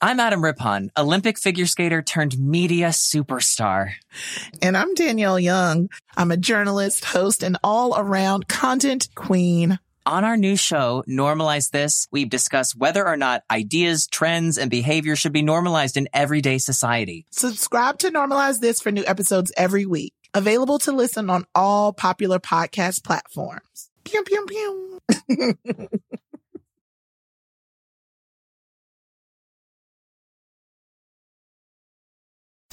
I'm Adam Rippon, Olympic figure skater turned media superstar. And I'm Danielle Young. I'm a journalist, host, and all around content queen. On our new show, Normalize This, we discuss whether or not ideas, trends, and behavior should be normalized in everyday society. Subscribe to Normalize This for new episodes every week. Available to listen on all popular podcast platforms. Pew, pew, pew.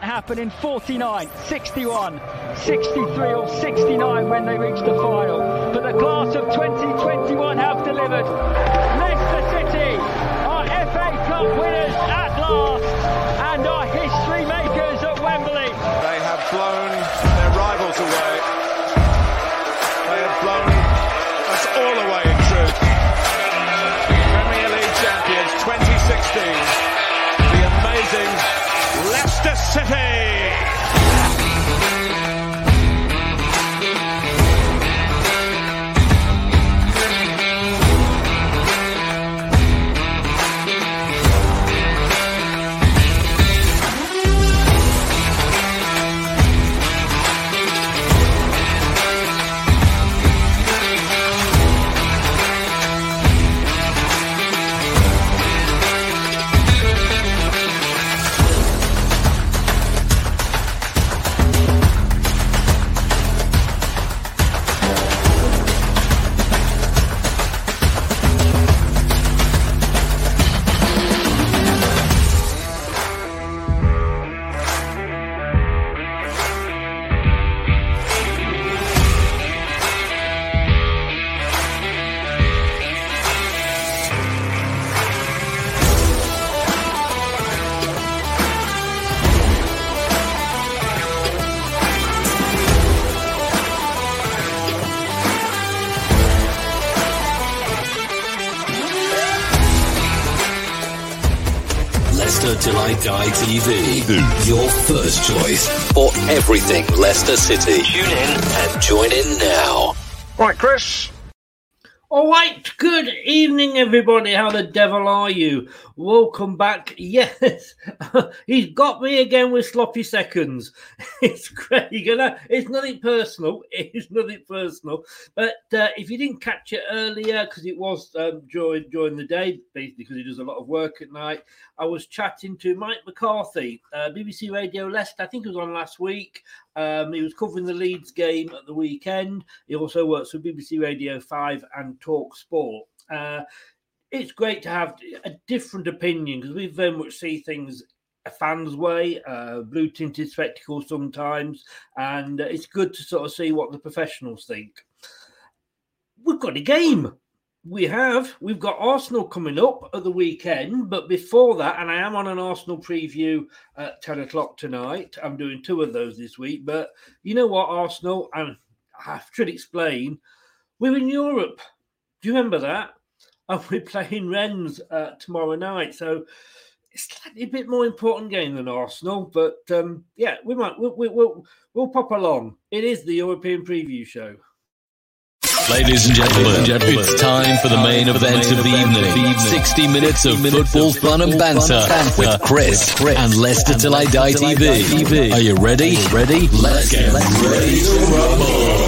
Happen in 49, 61, 63 or 69 when they reach the final. But the class of 2021 have delivered. First choice for everything Leicester City. Tune in and join in now. Right, Chris. All right, good evening, everybody. How the devil are you? Welcome back. Yes, he's got me again with sloppy seconds. It's. You know, it's nothing personal. It's nothing personal. But uh, if you didn't catch it earlier, because it was um, during during the day, basically because he does a lot of work at night, I was chatting to Mike McCarthy, uh, BBC Radio Leicester. I think it was on last week. Um, he was covering the Leeds game at the weekend. He also works for BBC Radio 5 and Talk Sport. Uh, it's great to have a different opinion because we very much see things a fan's way, uh, blue tinted spectacles sometimes, and uh, it's good to sort of see what the professionals think. We've got a game. We have. We've got Arsenal coming up at the weekend, but before that, and I am on an Arsenal preview at 10 o'clock tonight. I'm doing two of those this week, but you know what, Arsenal, and I should explain, we're in Europe. Do you remember that? And we're playing Rennes uh, tomorrow night. So it's slightly a bit more important game than Arsenal, but um, yeah, we might we'll, we'll, we'll pop along. It is the European preview show. Ladies and gentlemen, it's time for the main event of the evening. 60 minutes of football fun and banter with Chris and Leicester Till I Die TV. Are you ready? Ready? Let's get ready to rumble.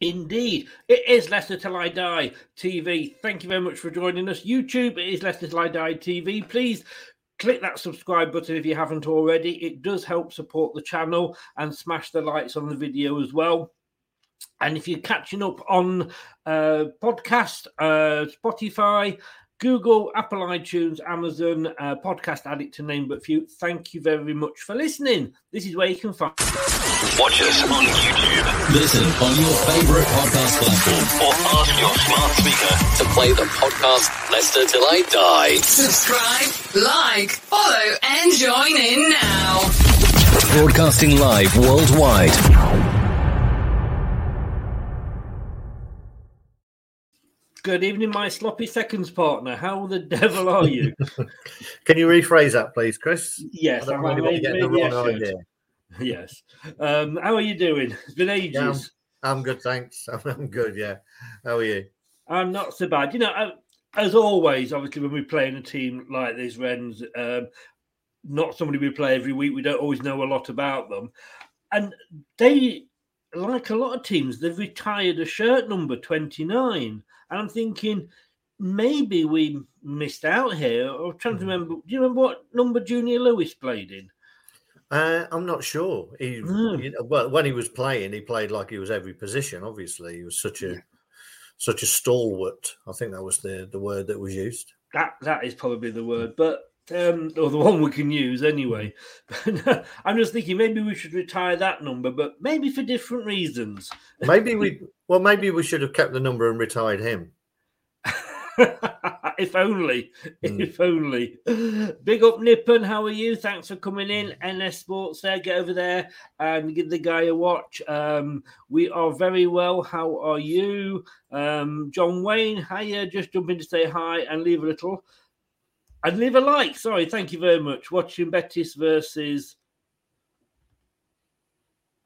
Indeed, it is Leicester Till I Die TV. Thank you very much for joining us. YouTube, it is Leicester Till I Die TV. Please click that subscribe button if you haven't already. It does help support the channel and smash the likes on the video as well. And if you're catching up on uh, podcast, uh, Spotify, Google, Apple iTunes, Amazon, uh, Podcast Addict, to name but few, thank you very much for listening. This is where you can find. Watch us on YouTube. Listen on your favorite podcast platform or ask your smart speaker to play the podcast Leicester Till I Die. Subscribe, like, follow, and join in now. Broadcasting live worldwide. Good evening, my sloppy seconds partner. How the devil are you? Can you rephrase that, please, Chris? Yes, I I really want to made- get the wrong should. idea. yes. Um, how are you doing? It's been ages. Yeah, I'm, I'm good, thanks. I'm, I'm good, yeah. How are you? I'm not so bad. You know, uh, as always, obviously, when we play in a team like this, Rennes um, not somebody we play every week. We don't always know a lot about them. And they, like a lot of teams, they've retired a shirt number 29. And I'm thinking, maybe we missed out here. I'm trying to remember. Do you remember what number Junior Lewis played in? Uh, I'm not sure. He, No. you know, well, when he was playing, he played like he was every position. Obviously, he was such a such a stalwart. I think that was the the word that was used. That that is probably the word, but um, or the one we can use anyway. I'm just thinking maybe we should retire that number, but maybe for different reasons. Maybe we, well, maybe we should have kept the number and retired him. if only, Hmm. if only. Big up Nippon, how are you? Thanks for coming in. NS Sports there, get over there and give the guy a watch. Um, we are very well. How are you? Um, John Wayne, hiya. Just jump in to say hi and leave a little and leave a like. Sorry, thank you very much. Watching Betis versus.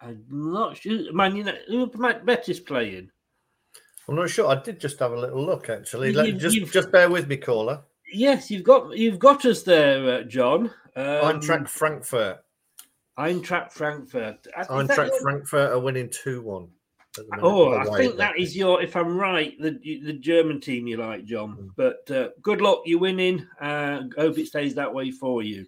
I'm not sure. Man, you know, who might Betis playing? I'm not sure. I did just have a little look actually. Let- just just bear with me, caller. Yes, you've got you've got us there, uh, John. Um, Eintracht Frankfurt. Eintracht Frankfurt. Uh, Eintracht Frankfurt are winning two one. Oh, I think that is your. If I'm right, the the German team you like, John. Mm. But uh, good luck, you're winning. Uh, hope it stays that way for you.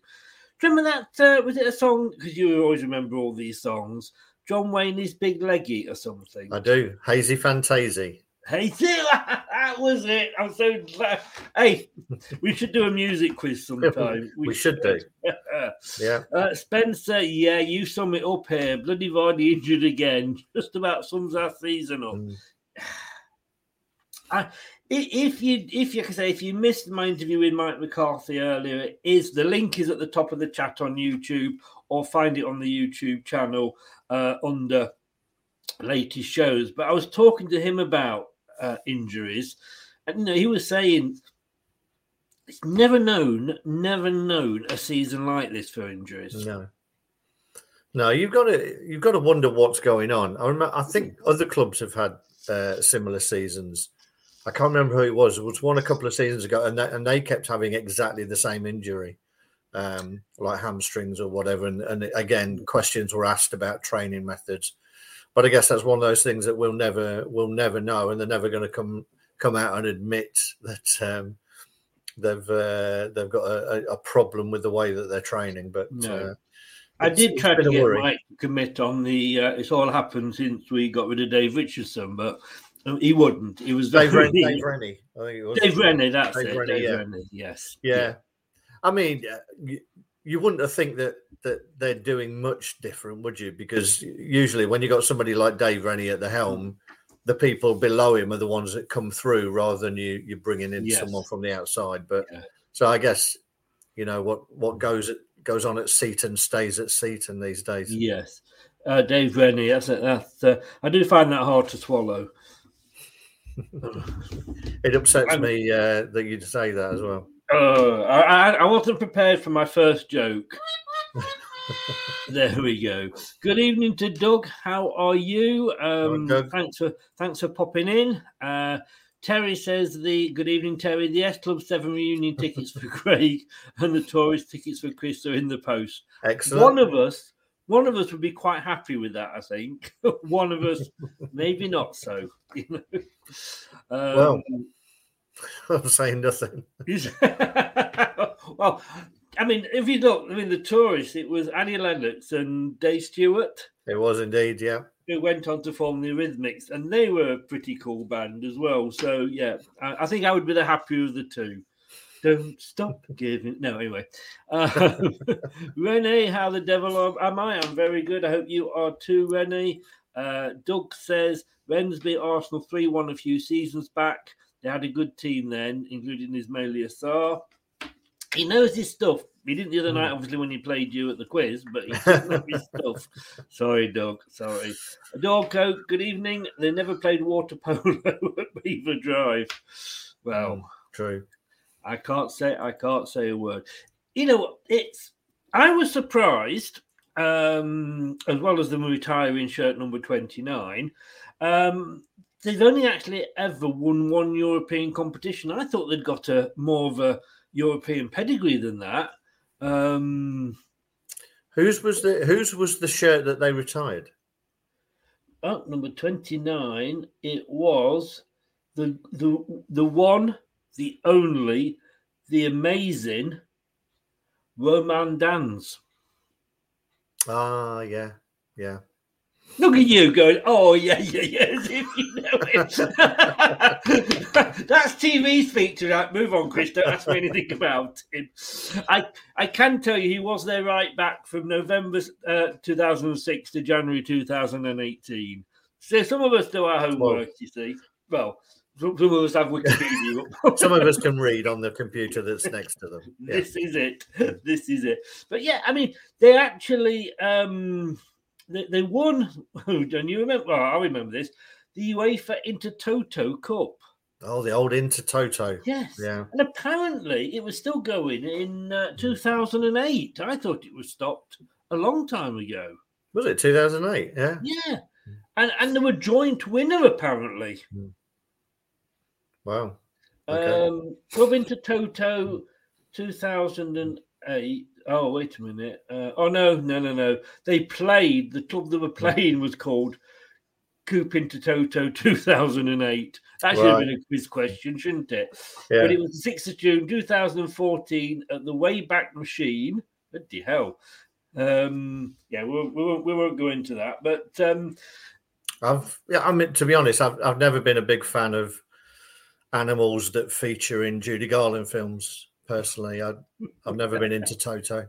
Do you remember that? Uh, was it a song? Because you always remember all these songs. John Wayne is Big Leggy or something. I do. Haysi Fantayzee. Hey, see, that was it. I'm so glad. Hey, we should do a music quiz sometime. We should do. Yeah. Uh, Spencer, yeah, you sum it up here. Bloody Vardy injured again. Just about sums our season up. Mm. I- if you, if you can say, if you missed my interview with Mike McCarthy earlier, it is the link is at the top of the chat on YouTube, or find it on the YouTube channel uh, under latest shows. But I was talking to him about uh, injuries, and you know, he was saying it's never known, never known a season like this for injuries. No. No, you've got to you've got to wonder what's going on. I remember, I think other clubs have had uh, similar seasons. I can't remember who it was. It was one a couple of seasons ago, and they, and they kept having exactly the same injury, um, like hamstrings or whatever. And, and again, questions were asked about training methods. But I guess that's one of those things that we'll never we'll never know, and they're never going to come come out and admit that um, they've uh, they've got a, a- problem with the way that they're training. But No. uh, I did try to get worry. Mike to commit on the. Uh, it's all happened since we got rid of Dave Richardson, but Oh, He wouldn't. He was Dave, Ren- Dave Rennie. I think it was. Dave Rennie, that's Dave it. Rennie, Dave yeah. Rennie, yes. Yeah. I mean, uh, you, you wouldn't have think that that they're doing much different, would you? Because usually when you've got somebody like Dave Rennie at the helm, the people below him are the ones that come through rather than you you bringing in Yes. someone from the outside. But so I guess you know what what goes at, goes on at Seaton stays at Seaton these days. Yes. Uh, Dave Rennie, that's, that's uh, I do find that hard to swallow. It upsets I'm- me uh, that you'd say that as well. Oh, I, I, I wasn't prepared for my first joke. there we go. Good evening to Doug. How are you? Um, Doug. thanks for thanks for popping in. Uh, Terry says the good evening, Terry. The S Club Seven reunion tickets for Craig and the tourist tickets for Chris are in the post. Excellent. One of us, one of us would be quite happy with that. I think. one of us, maybe not so. You know. Um, Well, I'm saying nothing. well, I mean, if you look, I mean, the tourists, it was Annie Lennox and Dave Stewart It was indeed, yeah. who went on to form the Eurythmics, and they were a pretty cool band as well. So, yeah, I, I think I would be the happier of the two. Don't stop giving. No, anyway. Uh, Renee, how the devil am- I? I'm very good. I hope you are too, Renee. Uh, Doug says Rennes beat Arsenal 3 1 a few seasons back. They had a good team then, including Ismaïla Sarr. He knows his stuff. He didn't the other night, obviously, when he played you at the quiz, but he does know his stuff. Sorry, Doug. Sorry. Dog Coat, good evening. They never played water polo at Belvoir Drive. Well, True. I can't say I can't say a word. You know, it's I was surprised, um, as well as them retiring shirt number 29. Um, they've only actually ever won one European competition. I thought they'd got a more of a European pedigree than that. Um, Whose was the whose was the shirt that they retired? oh, number 29, it was the the the one, the only, the amazing Romain Danzé. Ah, yeah, yeah. Look at you going, oh, yeah, yeah, yeah, as if you know it. That's TV speak to that. Move on, Chris. Don't ask me anything about him. I, I can tell you he was there right back from November uh, 2006 to January 2018. So some of us do our homework, you see. Well, some, some of us have Wikipedia. Some of us can read on the computer that's next to them. Yeah. This is it. This is it. But yeah, I mean, they actually um they, they won. Don't you remember? Well, I remember this. The UEFA Intertoto Cup. Oh, the old Intertoto. Yes. Yeah. And apparently, it was still going in uh, 2008. I thought it was stopped a long time ago. Was it 2008? Yeah. Yeah. And and they were joint winner apparently. Wow. Okay. Um, Club Intertoto 2008. Oh, wait a minute. Uh, oh, no, no, no, no. They played, the club they were playing was called Coop Intertoto 2008. That should have been a quiz question, shouldn't it? Yeah. But it was the 6th of June 2014 at the Wayback Machine. Bloody hell. Um, yeah, we, won't- we, won't, we won't go into that. But um, I've yeah, I mean to be honest, I've I've never been a big fan of animals that feature in Judy Garland films. Personally, I I've never been into Toto.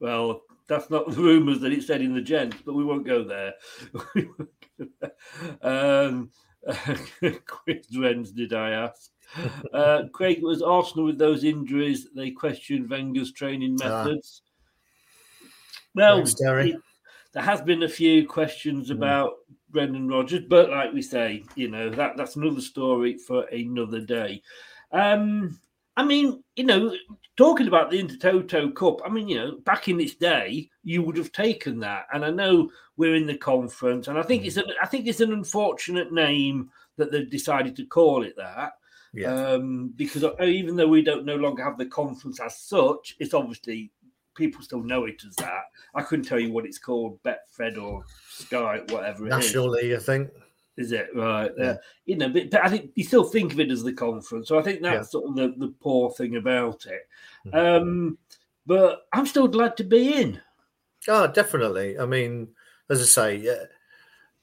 Well, that's not the rumours that it said in the gent, but we won't go there. um, Chris Wrens, did I ask? Uh, Craig, was Arsenal with those injuries. They questioned Wenger's training Ah. methods. well, Thanks, it- there has been a few questions Hmm. about Brendan Rodgers, but like we say, you know that that's another story for another day. Um, I mean, you know, talking about the Intertoto Cup, I mean, you know, back in its day, you would have taken that. And I know we're in the conference, and I think it's an I think it's an unfortunate name that they've decided to call it that. Yeah. Um, because uh, even though we don't no longer have the conference as such, it's obviously people still know it as that. I couldn't tell you what it's called, Betfred or Sky, whatever it is. National League, I think. Is it right? Yeah. Yeah. You know, but, but I think you still think of it as the conference. So I think that's Yeah. sort of the, the poor thing about it. Mhm. Um, but I'm still glad to be in. Oh, definitely. I mean, as I say, yeah,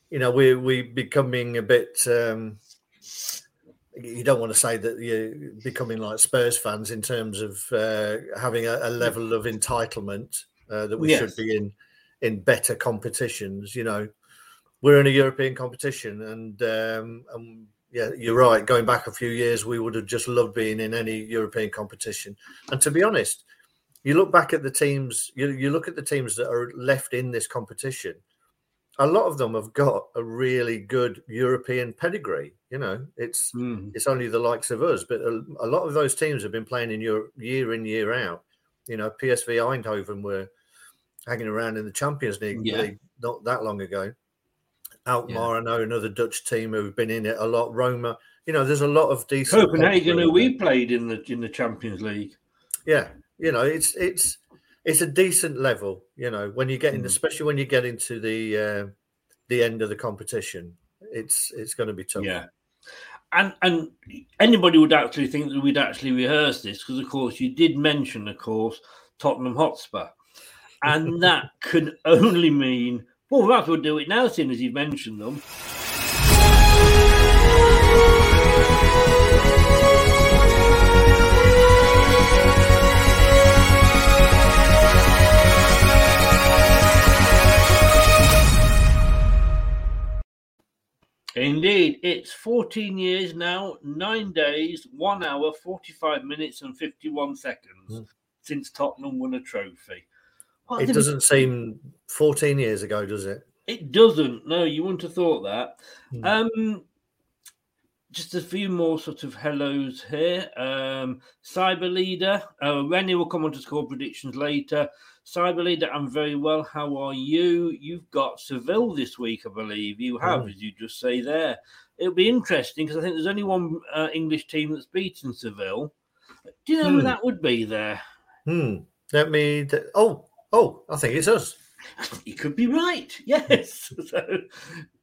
you know, we we becoming a bit. Um, you don't want to say that you're becoming like Spurs fans in terms of uh, having a, a, level of entitlement uh, that we yes. should be in in better competitions. You know, we're in a European competition, and um, and yeah, you're right. Going back a few years, we would have just loved being in any European competition. And to be honest, you look back at the teams, you, you look at the teams that are left in this competition. A lot of them have got a really good European pedigree. You know, it's mm. it's only the likes of us, but a, a, lot of those teams have been playing in Europe year in year out. You know, PSV Eindhoven were hanging around in the Champions League, yeah. League not that long ago. Alkmaar, yeah. I know another Dutch team who've been in it a lot. Roma, you know, there's a lot of decent. Copenhagen, who we played in the in the Champions League. Yeah, you know, it's it's it's a decent level. You know, when you get in, mm. especially when you get into the uh, the end of the competition, it's it's going to be tough. Yeah. And and anybody would actually think that we'd actually rehearse this because, of course, you did mention, of course, Tottenham Hotspur, and that could only mean well, we might as well do it now, seeing as you've mentioned them. Indeed, it's 14 years now, nine days, one hour, 45 minutes, and 51 seconds mm. since Tottenham won a trophy. Well, it doesn't seem 14 years ago, does it? It doesn't. No, you wouldn't have thought that. Hmm. Um, just a few more sort of hellos here. Um, Cyber Leader, uh, Rennie will come on to score predictions later. Cyber Leader, I'm very well. How are you? You've got Seville this week, I believe. You have, mm. as you just say there. It'll be interesting because I think there's only one uh, English team that's beaten Seville. Do you know mm. who that would be there? Hmm. Let me. Oh, Oh, I think it's us. You could be right. Yes. so,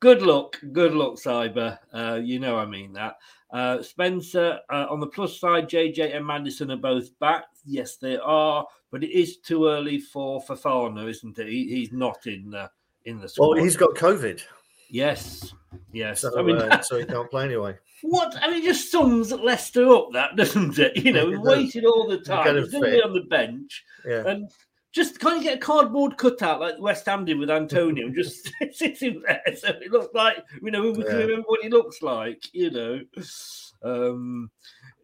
good luck. Good luck, Cyber. Uh, you know I mean that. Uh, Spencer, uh, on the plus side, JJ and Maddison are both back. Yes, they are. But it is too early for Fofana, isn't it? He, he's not in the in the squad. Well, he's got COVID. Yes. Yes. So, I mean, uh, so he can't play anyway. What I mean, just sums Leicester up, that doesn't it? You know, we waited all the time. He's going to be on the bench, yeah. and just can't you get a cardboard cutout like West Ham did with Antonio and just sit him there so it looks like you know we yeah. can remember what he looks like, you know. Um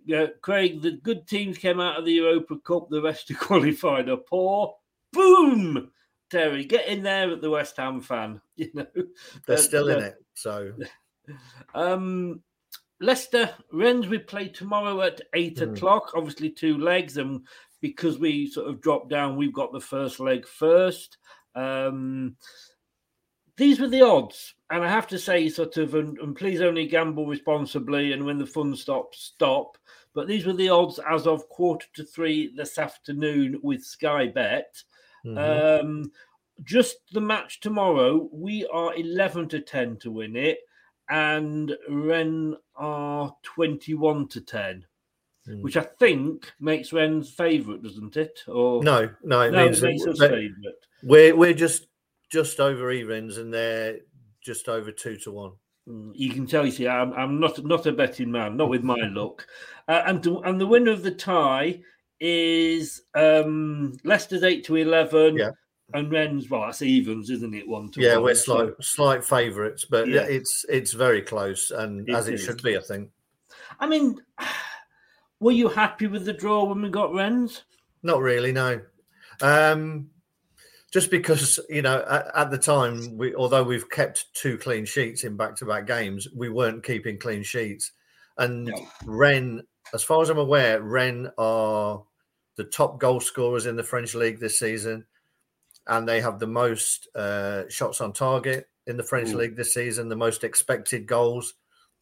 yeah, Craig, the good teams came out of the Europa Cup, the rest of qualified are poor. Boom! Terry, get in there at the West Ham fan, you know. They're still uh, in it, so um Leicester Rennes we play tomorrow at eight mm. o'clock. Obviously, two legs, and because we sort of dropped down, we've got the first leg first. Um, these were the odds, and I have to say, sort of, and, and, please only gamble responsibly, and when the fun stops, stop. But these were the odds as of quarter to three this afternoon with Sky Bet. Mm-hmm. Um, just the match tomorrow, we are eleven to ten to win it, and Rennes are twenty-one to ten mm. which I think makes Rennes favourite, doesn't it? Or no, no, it no, means it makes us favourite. We're we're just just over evens, and they're just over two to one. Mm, you can tell. You see, I'm, I'm not not a betting man, not with my luck. Uh, and to, and the winner of the tie is um Leicester's eight to eleven. Yeah. And Rennes, well, that's evens, isn't it? One to yeah, one, we're slight so. slight favourites, but yeah. it's it's very close, and it as it is. should be, I think. I mean, were you happy with the draw when we got Rennes? Not really, no. Um, just because you know at, at, the time, we although we've kept two clean sheets in back-to-back games, we weren't keeping clean sheets. And no. Rennes, as far as I'm aware, Rennes are the top goal scorers in the French league this season, and they have the most uh, shots on target in the French Ooh. league this season, the most expected goals.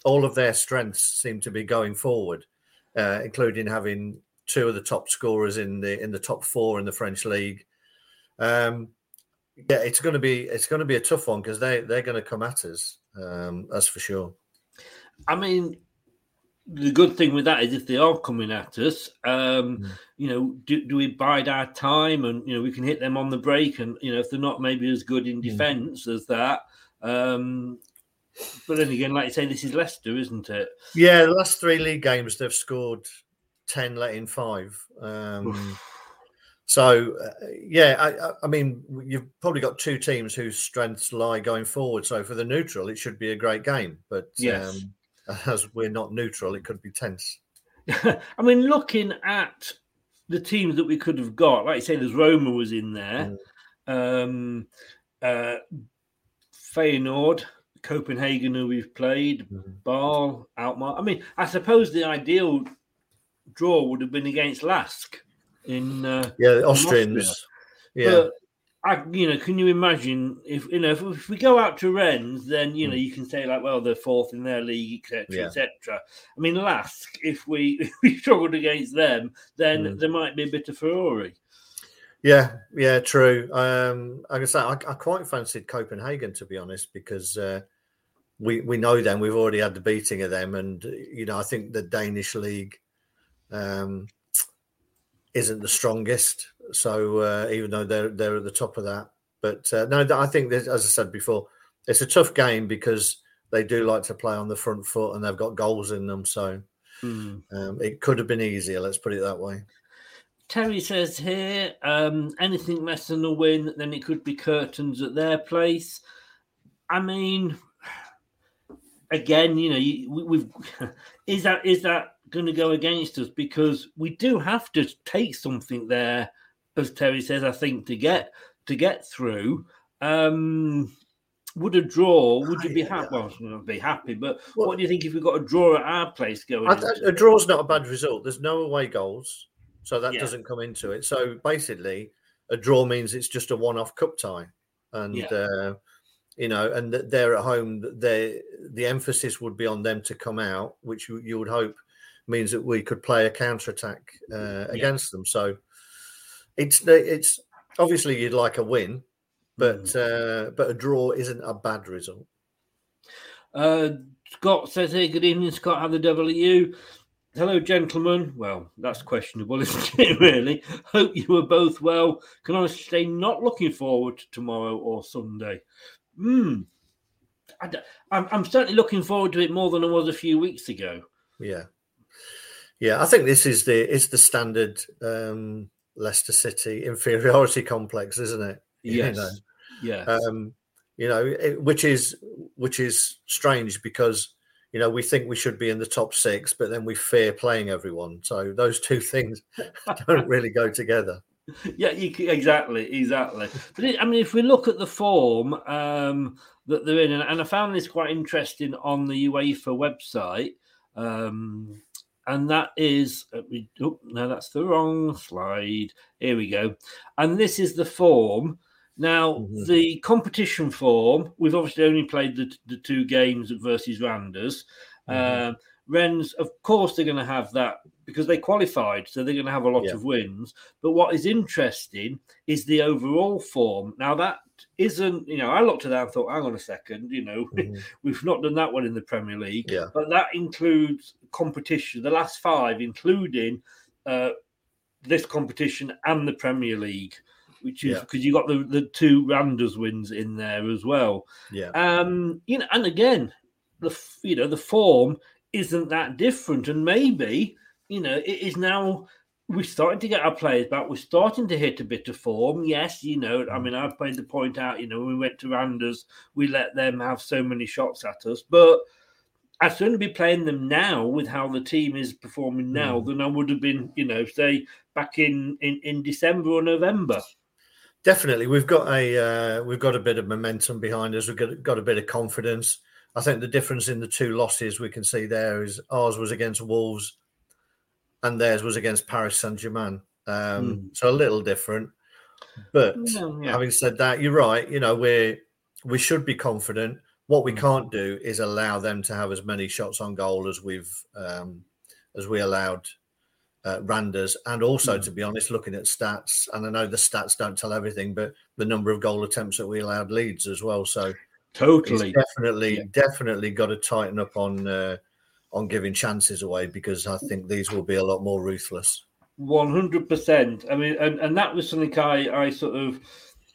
All of their strengths seem to be going forward uh, including having two of the top scorers in the in the top four in the French league. Um, yeah, it's going to be it's going to be a tough one because they they're going to come at us. Um, that's for sure. I mean, the good thing with that is if they are coming at us, um, mm. you know, do, do we bide our time and you know we can hit them on the break and you know if they're not maybe as good in hmm. defence mm. as that, um, but then again, like you say, this is Leicester, isn't it? Yeah, the last three league games they've scored ten, let in five. Um, so uh, yeah, I, I, mean, you've probably got two teams whose strengths lie going forward. So for the neutral, it should be a great game. But Yes. um, as we're not neutral, it could be tense. I mean, looking at the teams that we could have got, like you say, there's Roma was in there, um, uh, Feyenoord, Copenhagen, who we've played, Ball, Alkmaar. I mean, I suppose the ideal draw would have been against Lask in uh, Yeah, the Austrians. Austria. Yeah. But I, you know, can you imagine if you know if, if we go out to Rennes, then you know you can say like, well, they're fourth in their league, etc.. Yeah. etc. I mean, Lask, if we if we struggled against them, then Mm. there might be a bit of furore. Yeah, yeah, true. Um, like I say, I, I quite fancied Copenhagen to be honest, because uh, we we know them. We've already had the beating of them, and you know, I think the Danish league um, isn't the strongest. So uh, even though they're they're at the top of that, but uh, no, I think as I said before, it's a tough game because they do like to play on the front foot and they've got goals in them. So Hmm. um, it could have been easier. Let's put it that way. Terry says here, um, anything less than a win, then it could be curtains at their place. I mean, again, you know, we, we've is that is that going to go against us because we do have to take something there, as Terry says. I think to get to get through. Um, would a draw? Would you be happy? Well, not be happy, but what do you think if we've got a draw at our place going? I, a draw's not a bad result. There's no away goals, so that Yeah. doesn't come into it. So basically, a draw means it's just a one-off cup tie, and Yeah. uh, you know, and that they're at home. They the emphasis would be on them to come out, which you, you would hope means that we could play a counter attack uh, against them. So it's it's obviously you'd like a win, but Mm. uh, but a draw isn't a bad result. Uh, Scott says "Hey, good evening, Scott. How the devil are you? Hello, gentlemen. Well, that's questionable, isn't it, really? Hope you are both well. Can I say, not looking forward to tomorrow or Sunday. Hmm. I'm, I'm certainly looking forward to it more than I was a few weeks ago. Yeah, yeah. I think this is the it's the standard um, Leicester City inferiority complex, isn't it? You Yes. know? Yes. Um, you know, it, which is which is strange because you know we think we should be in the top six, but then we fear playing everyone. So those two things don't really go together. yeah, exactly, exactly. But it, I mean, if we look at the form um, that they're in, and, I found this quite interesting on the UEFA website, um, and that is, uh, we, oh, no, that's the wrong slide. Here we go. And this is the form. Now, the competition form, we've obviously only played the, the two games versus Randers. Um, Rennes, of course, they're going to have that because they qualified, so they're going to have a lot Yeah. of wins. But what is interesting is the overall form. Now, that isn't, you know, I looked at that and thought, hang on a second, you know, we've not done that one in the Premier League. Yeah. But that includes competition, the last five, including uh, this competition and the Premier League, which is Yeah. because you got the, the two Randers wins in there as well. Yeah. Um, you know, and again, the you know the form isn't that different, and maybe you know it is now. We're starting to get our players back. We're starting to hit a bit of form. Yes, you know. I mean, I've made the point out. You know, when we went to Randers, we let them have so many shots at us, but I'd sooner be playing them now with how the team is performing now than I would have been, you know, say back in in, in December or November. Definitely, we've got a uh, we've got a bit of momentum behind us. We've got, got a bit of confidence. I think the difference in the two losses we can see there is ours was against Wolves, and theirs was against Paris Saint Germain. Um, Hmm. So a little different. But Yeah, yeah. having said that, you're right. You know, we we should be confident. What Hmm. we can't do is allow them to have as many shots on goal as we've um, as we allowed uh, Randers, and also Hmm. to be honest, looking at stats, and I know the stats don't tell everything, but the number of goal attempts that we allowed Leeds as well. So Totally. definitely, definitely got to tighten up on uh, on giving chances away because I think these will be a lot more ruthless. One hundred percent. I mean, and, and that was something I, I sort of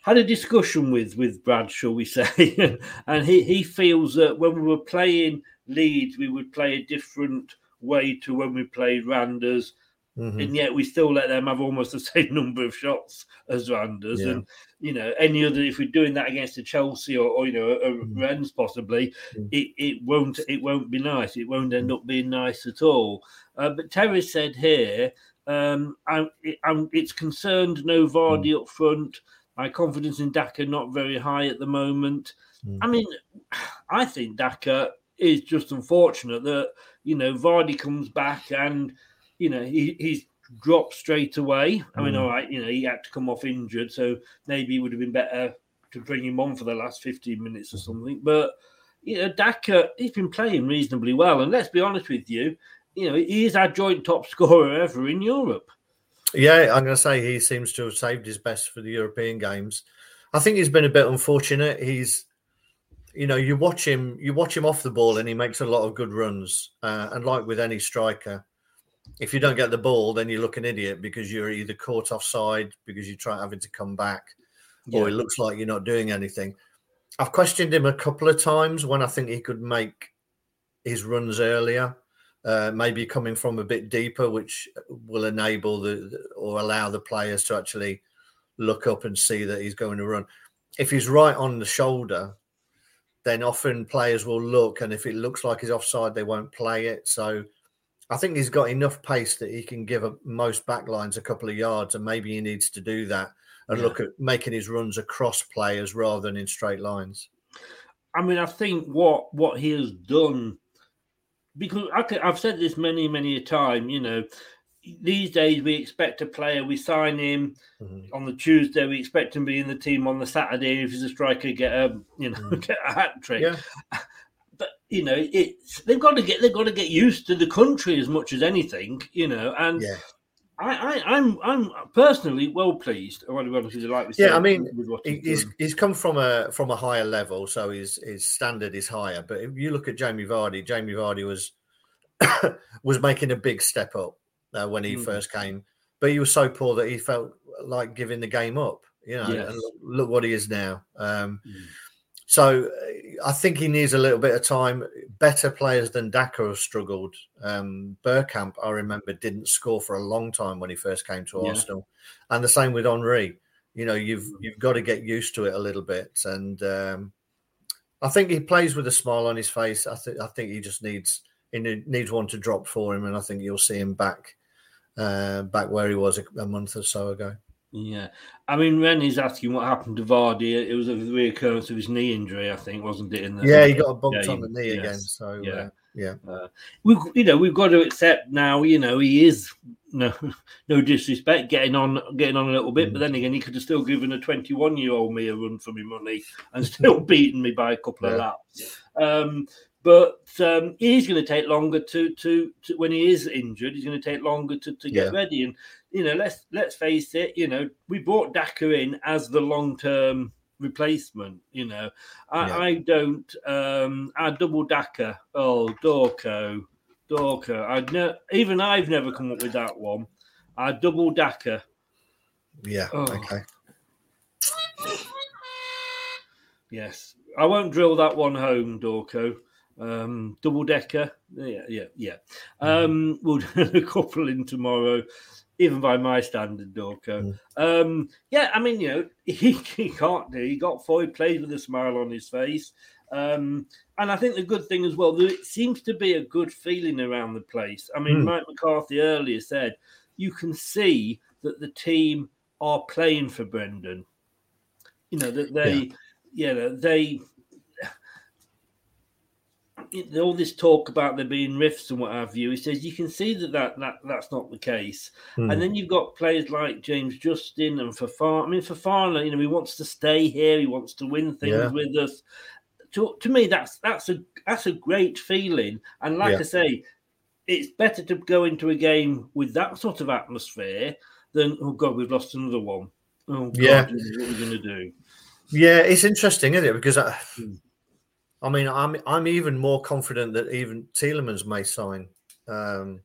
had a discussion with with Brad, shall we say, and he he feels that when we were playing Leeds, we would play a different way to when we played Randers. Mhm. And yet we still let them have almost the same number of shots as Randers. Yeah. And you know, any other if we're doing that against a Chelsea or, or you know, a Mm-hmm. Rennes possibly, it, it won't it won't be nice. It won't end up being nice at all. Uh, but Terry said here, um, I'm, I'm it's concerned no Vardy up front. My confidence in Daka not very high at the moment. I mean, I think Daka is just unfortunate that you know Vardy comes back and you know he, he's dropped straight away. I mean, Mm. all right, you know he had to come off injured, so maybe it would have been better to bring him on for the last fifteen minutes or something. But you know, Daka he's been playing reasonably well, and let's be honest with you, you know he is our joint top scorer ever in Europe. Yeah, I'm going to say he seems to have saved his best for the European games. I think he's been a bit unfortunate. He's, you know, you watch him, you watch him off the ball, and he makes a lot of good runs. Uh, and like with any striker, if you don't get the ball, then you look an idiot because you're either caught offside because you try having to come back, or it looks like you're not doing anything. I've questioned him a couple of times when I think he could make his runs earlier, uh, maybe coming from a bit deeper, which will enable the- or allow the players to actually look up and see that he's going to run. If he's right on the shoulder, then often players will look, and if it looks like he's offside, they won't play it. So I think he's got enough pace that he can give a, most backlines a couple of yards, and maybe he needs to do that and Yeah. look at making his runs across players rather than in straight lines. I mean, I think what what he has done, because I I've said this many many a time. You know, these days we expect a player, we sign him Mm-hmm. on the Tuesday, we expect him to be in the team on the Saturday. If he's a striker, get a you know get a hat trick. Yeah. You know, it's they've got to get they've got to get used to the country as much as anything. You know, and Yeah. I, I I'm I'm personally well pleased. I want to be honest with you, like Yeah, I mean, with what he- he's he's come from a from a higher level, so his his standard is higher. But if you look at Jamie Vardy, Jamie Vardy was was making a big step up uh, when he Mm. first came, but he was so poor that he felt like giving the game up. You know, Yes. and look, look what he is now. Um, Mm. So uh, I think he needs a little bit of time. Better players than Daka have struggled. Um, Bergkamp, I remember, didn't score for a long time when he first came to Yeah. Arsenal, and the same with Henry. You know, you've you've got to get used to it a little bit, and um, I think he plays with a smile on his face. I think I think he just needs he needs one to drop for him, and I think you'll see him back uh, back where he was a, a month or so ago. Yeah, I mean, Rennie's asking what happened to Vardy. It was a reoccurrence of his knee injury, I think, wasn't it? In the Yeah, he got a bump game? on the knee again. So yeah, uh, yeah, uh, we, you know, we've got to accept now. You know, he is no, no disrespect, getting on, getting on a little bit. But then again, he could have still given a twenty-one-year-old me a run for my money and still beaten me by a couple of laps. Um, but um, he's going to take longer to, to to when he is injured. He's going to take longer to, to get Yeah. ready. And you know, let's let's face it. You know, we brought Daka in as the long-term replacement. You know, I, Yeah. I don't. Um, our double Daka. Oh, Dorco, Dorco. I'd ne- even I've never come up with that one. Our double Daka. yeah, Oh. okay. Yes, I won't drill that one home, Dorco. Um, double decker, yeah, yeah, yeah. Um, we'll do a couple in tomorrow, even by my standard, Dorco. Um, yeah, I mean, you know, he, he can't do. He got four. He played with a smile on his face, um, and I think the good thing as well, there seems to be a good feeling around the place. I mean, Hmm. Mike McCarthy earlier said you can see that the team are playing for Brendan. You know that they, you know, they all this talk about there being rifts and what have you. He says you can see that, that, that that's not the case. Hmm. And then you've got players like James Justin and Fofana. I mean, Fofana, you know, he wants to stay here. He wants to win things Yeah. with us. To, to me, that's that's a that's a great feeling. And like Yeah. I say, it's better to go into a game with that sort of atmosphere than oh god, we've lost another one. Oh god, Yeah. what are we going to do? Yeah, it's interesting, isn't it? Because I, Hmm. I mean, I'm I'm even more confident that even Tielemans may sign, um,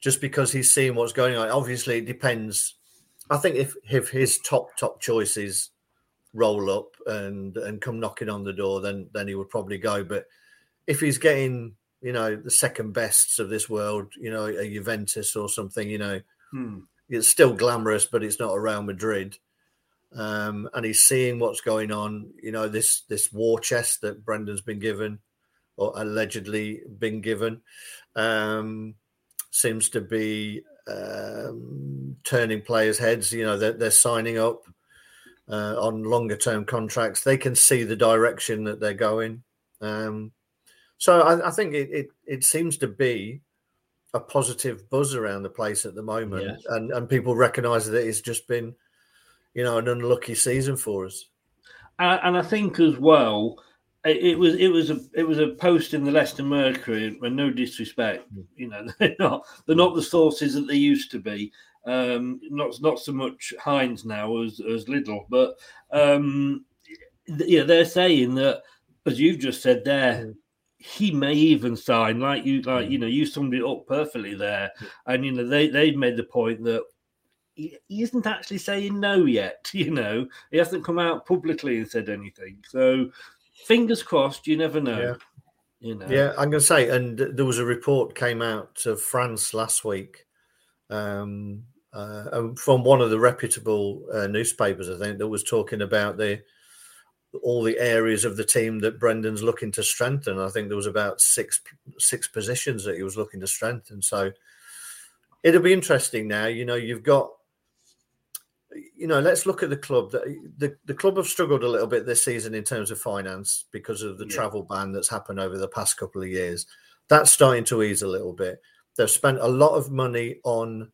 just because he's seeing what's going on. Obviously, it depends. I think if if his top top choices roll up and and come knocking on the door, then then he would probably go. But if he's getting you know the second bests of this world, you know a Juventus or something, you know, Hmm. it's still glamorous, but it's not a Real Madrid. Um, and he's seeing what's going on. You know this this war chest that Brendan's been given, or allegedly been given, um, seems to be um, turning players' heads. You know they're, they're signing up uh, on longer term contracts. They can see the direction that they're going. Um, so I, I think it, it it seems to be a positive buzz around the place at the moment, Yes. and and people recognise that it's just been, you know, an unlucky season for us. and, and I think as well, it, it was it was a it was a post in the Leicester Mercury, and no disrespect, you know, they're not they're not the sources that they used to be. Um, not not so much Heinz now as as Little, but um, yeah, they're saying that as you've just said there. He may even sign, like you, like you know, you summed it up perfectly there, and you know they they've made the point that he, he isn't actually saying no yet. You know, he hasn't come out publicly and said anything. So, fingers crossed. You never know. Yeah. You know. Yeah, I'm going to say, and there was a report came out of France last week um, uh, um, from one of the reputable uh, newspapers, I think, that was talking about the all the areas of the team that Brendan's looking to strengthen. I think there was about six six positions that he was looking to strengthen. So it'll be interesting now. You know, you've got you know, let's look at the club. The, the, club have struggled a little bit this season in terms of finance because of the Yeah. travel ban that's happened over the past couple of years. That's starting to ease a little bit. They've spent a lot of money on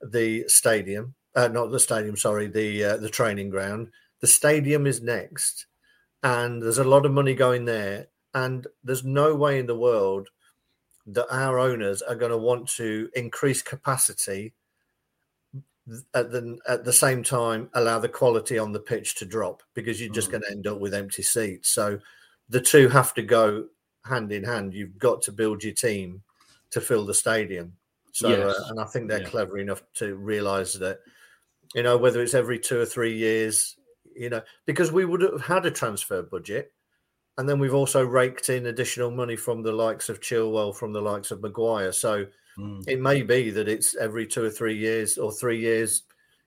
the stadium, uh, not the stadium, sorry, the uh, the training ground. The stadium is next, and there's a lot of money going there. And there's no way in the world that our owners are going to want to increase capacity at the at the same time allow the quality on the pitch to drop because you're just Mm. going to end up with empty seats. So the two have to go hand in hand. You've got to build your team to fill the stadium. So Yes. uh, and I think they're Yeah. clever enough to realize that you know whether it's every two or three years, you know, because we would have had a transfer budget. And then we've also raked in additional money from the likes of Chilwell, from the likes of Maguire. So Mm. it may be that it's every two or three years or three years,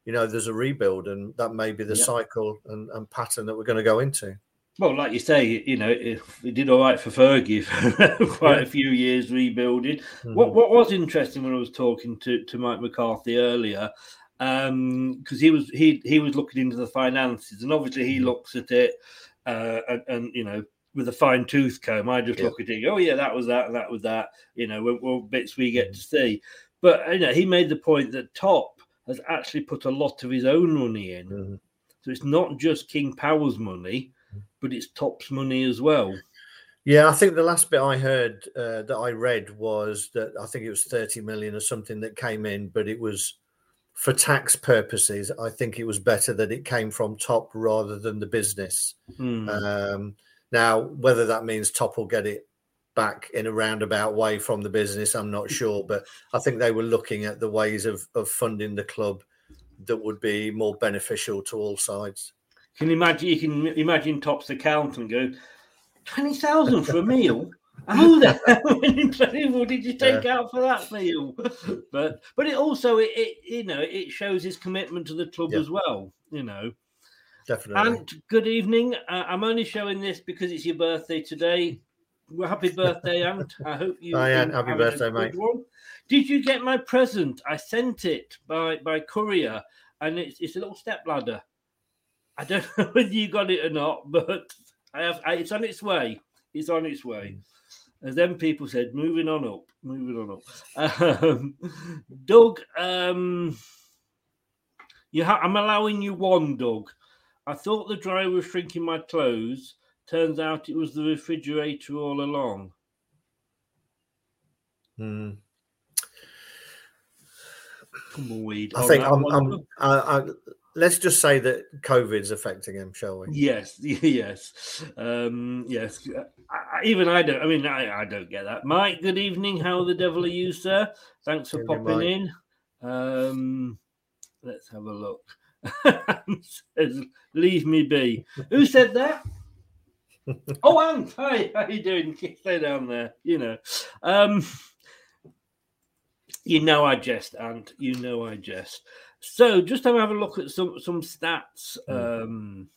you know, there's a rebuild, and that may be the Yeah. cycle and, and pattern that we're going to go into. Well, like you say, you know, it, it did all right for Fergie for quite Yeah. a few years rebuilding. Mhm. What what was interesting when I was talking to, to Mike McCarthy earlier, because he was he he was looking into the finances, and obviously Mm-hmm. he looks at it, uh, and, and you know. With a fine tooth comb, I just Yeah. look at it. Oh yeah, that was that, and that was that. You know, what, what bits we get to see. But you know, he made the point that Top has actually put a lot of his own money in. Mm-hmm. So it's not just King Power's money, but it's Top's money as well. Yeah, I think the last bit I heard uh, that I read was that I think it was 30 million or something that came in, but it was for tax purposes. I think it was better that it came from top rather than the business. Hmm. Um, now, whether that means top will get it back in a roundabout way from the business, I'm not sure. But I think they were looking at the ways of, of funding the club that would be more beneficial to all sides. Can you imagine? You can imagine Top's accountant go twenty thousand for a meal. How the hell did you take out for that meal? But but it also it, it you know it shows his commitment to the club Yeah. as well. You know. Definitely. And good evening. Uh, I'm only showing this because it's your birthday today. Well, happy birthday, Ant. I hope you. Ant. Happy birthday, mate. one. Did you get my present? I sent it by by courier, and it's it's a little step ladder. I don't know whether you got it or not, but I have. I, it's on its way. It's on its way. As then people said, moving on up, moving on up. Um, Doug, um, you ha- I'm allowing you one, Doug. I thought the dryer was shrinking my clothes. Turns out it was the refrigerator all along. Hmm. Tumbleweed. I on think I'm, I'm I, I, let's just say that COVID's affecting him, shall we? Yes, yes, um, yes. I, I- even I don't. I mean, I, I don't get that. Mike, good evening. How the devil are you, sir? Thanks for Good popping in. Um, let's have a look. says, "Leave me be." Who said that? oh, Ant, hi, how you doing? Stay down there. You know, um, you know I jest, Ant. You know I jest. So, just have a look at some some stats. Um,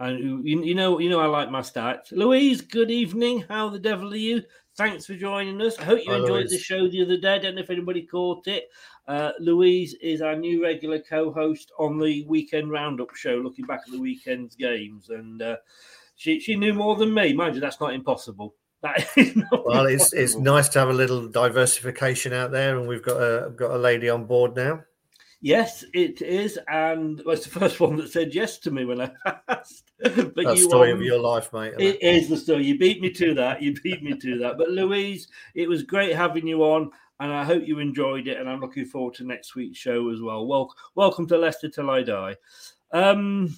and you, you know, you know, I like my stats. Louise, good evening. How the devil are you? Thanks for joining us. I hope you Hi, enjoyed Louise. the show the other day. I don't know if anybody caught it. Uh, Louise is our new regular co-host on the weekend roundup show, looking back at the weekend's games, and uh, she she knew more than me. Mind you, that's not impossible. That is not Well, it's it's nice to have a little diversification out there, and we've got a got a lady on board now. Yes, it is, and well, it's the first one that said yes to me when I asked. but That you, story of your life, mate. It is the story. You beat me to that. You beat me to that. But Louise, it was great having you on, and I hope you enjoyed it. And I'm looking forward to next week's show as well. Well, welcome to Leicester Till I Die. Um,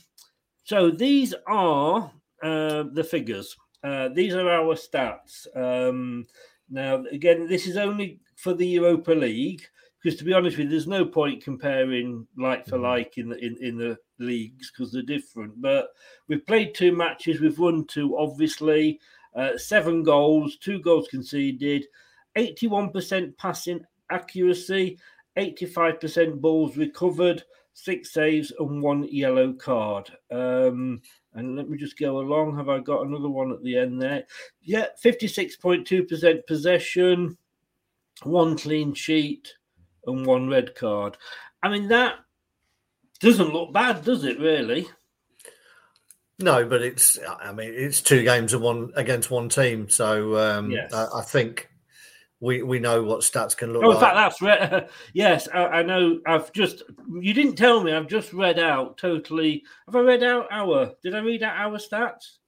so these are uh, the figures. Uh, these are our stats. Um, now, again, this is only for the Europa League because, to be honest with you, there's no point comparing like for like in the in, in the leagues because they're different. But we've played two matches. We've won two, obviously. Uh, seven goals, two goals conceded, 81% passing accuracy, 85% balls recovered, six saves, and one yellow card. Um, and let me just go along. Have I got another one at the end there? Yeah, 56.2% possession, one clean sheet, and one red card. I mean, that doesn't look bad, does it, really? No, but it's I mean it's two games of one against one team, so um, Yes. I, I think we we know what stats can look Oh, in like. fact, that's re- yes. I, I know. I've just you didn't tell me. I've just read out totally. Have I read out our? Did I read out our stats?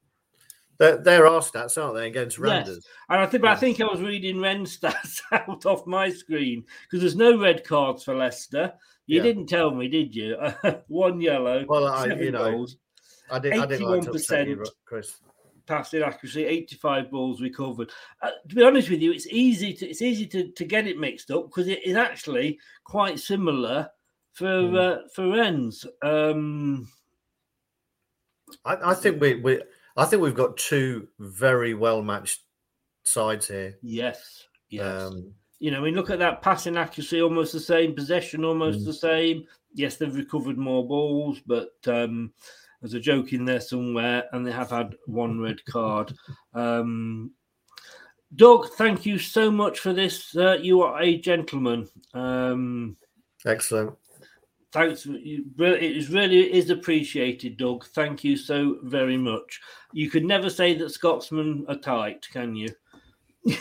there, there are stats, aren't they, against Yes. And I think, I think I was reading Rennes' stats out off my screen because there's no red cards for Leicester. You Yeah. didn't tell me, did you? One yellow. Well, I seven you know goals, I did I didn't like to upset you, 81%. Chris. Passing accuracy, 85 balls recovered. Uh, to be honest with you, it's easy to it's easy to, to get it mixed up because it is actually quite similar for Hmm. uh, for Rennes. Um, I, I think we we I think we've got two very well matched sides here. yes, yes. Um, you know, I mean, look at that passing accuracy, almost the same, possession almost Mm. the same. Yes, they've recovered more balls, but um, there's a joke in there somewhere, and they have had one red card. Um, Doug, thank you so much for this. Uh, you are a gentleman. Um, excellent. thanks. you- It is really is appreciated, Doug. Thank you so very much. You could never say that Scotsmen are tight, can you?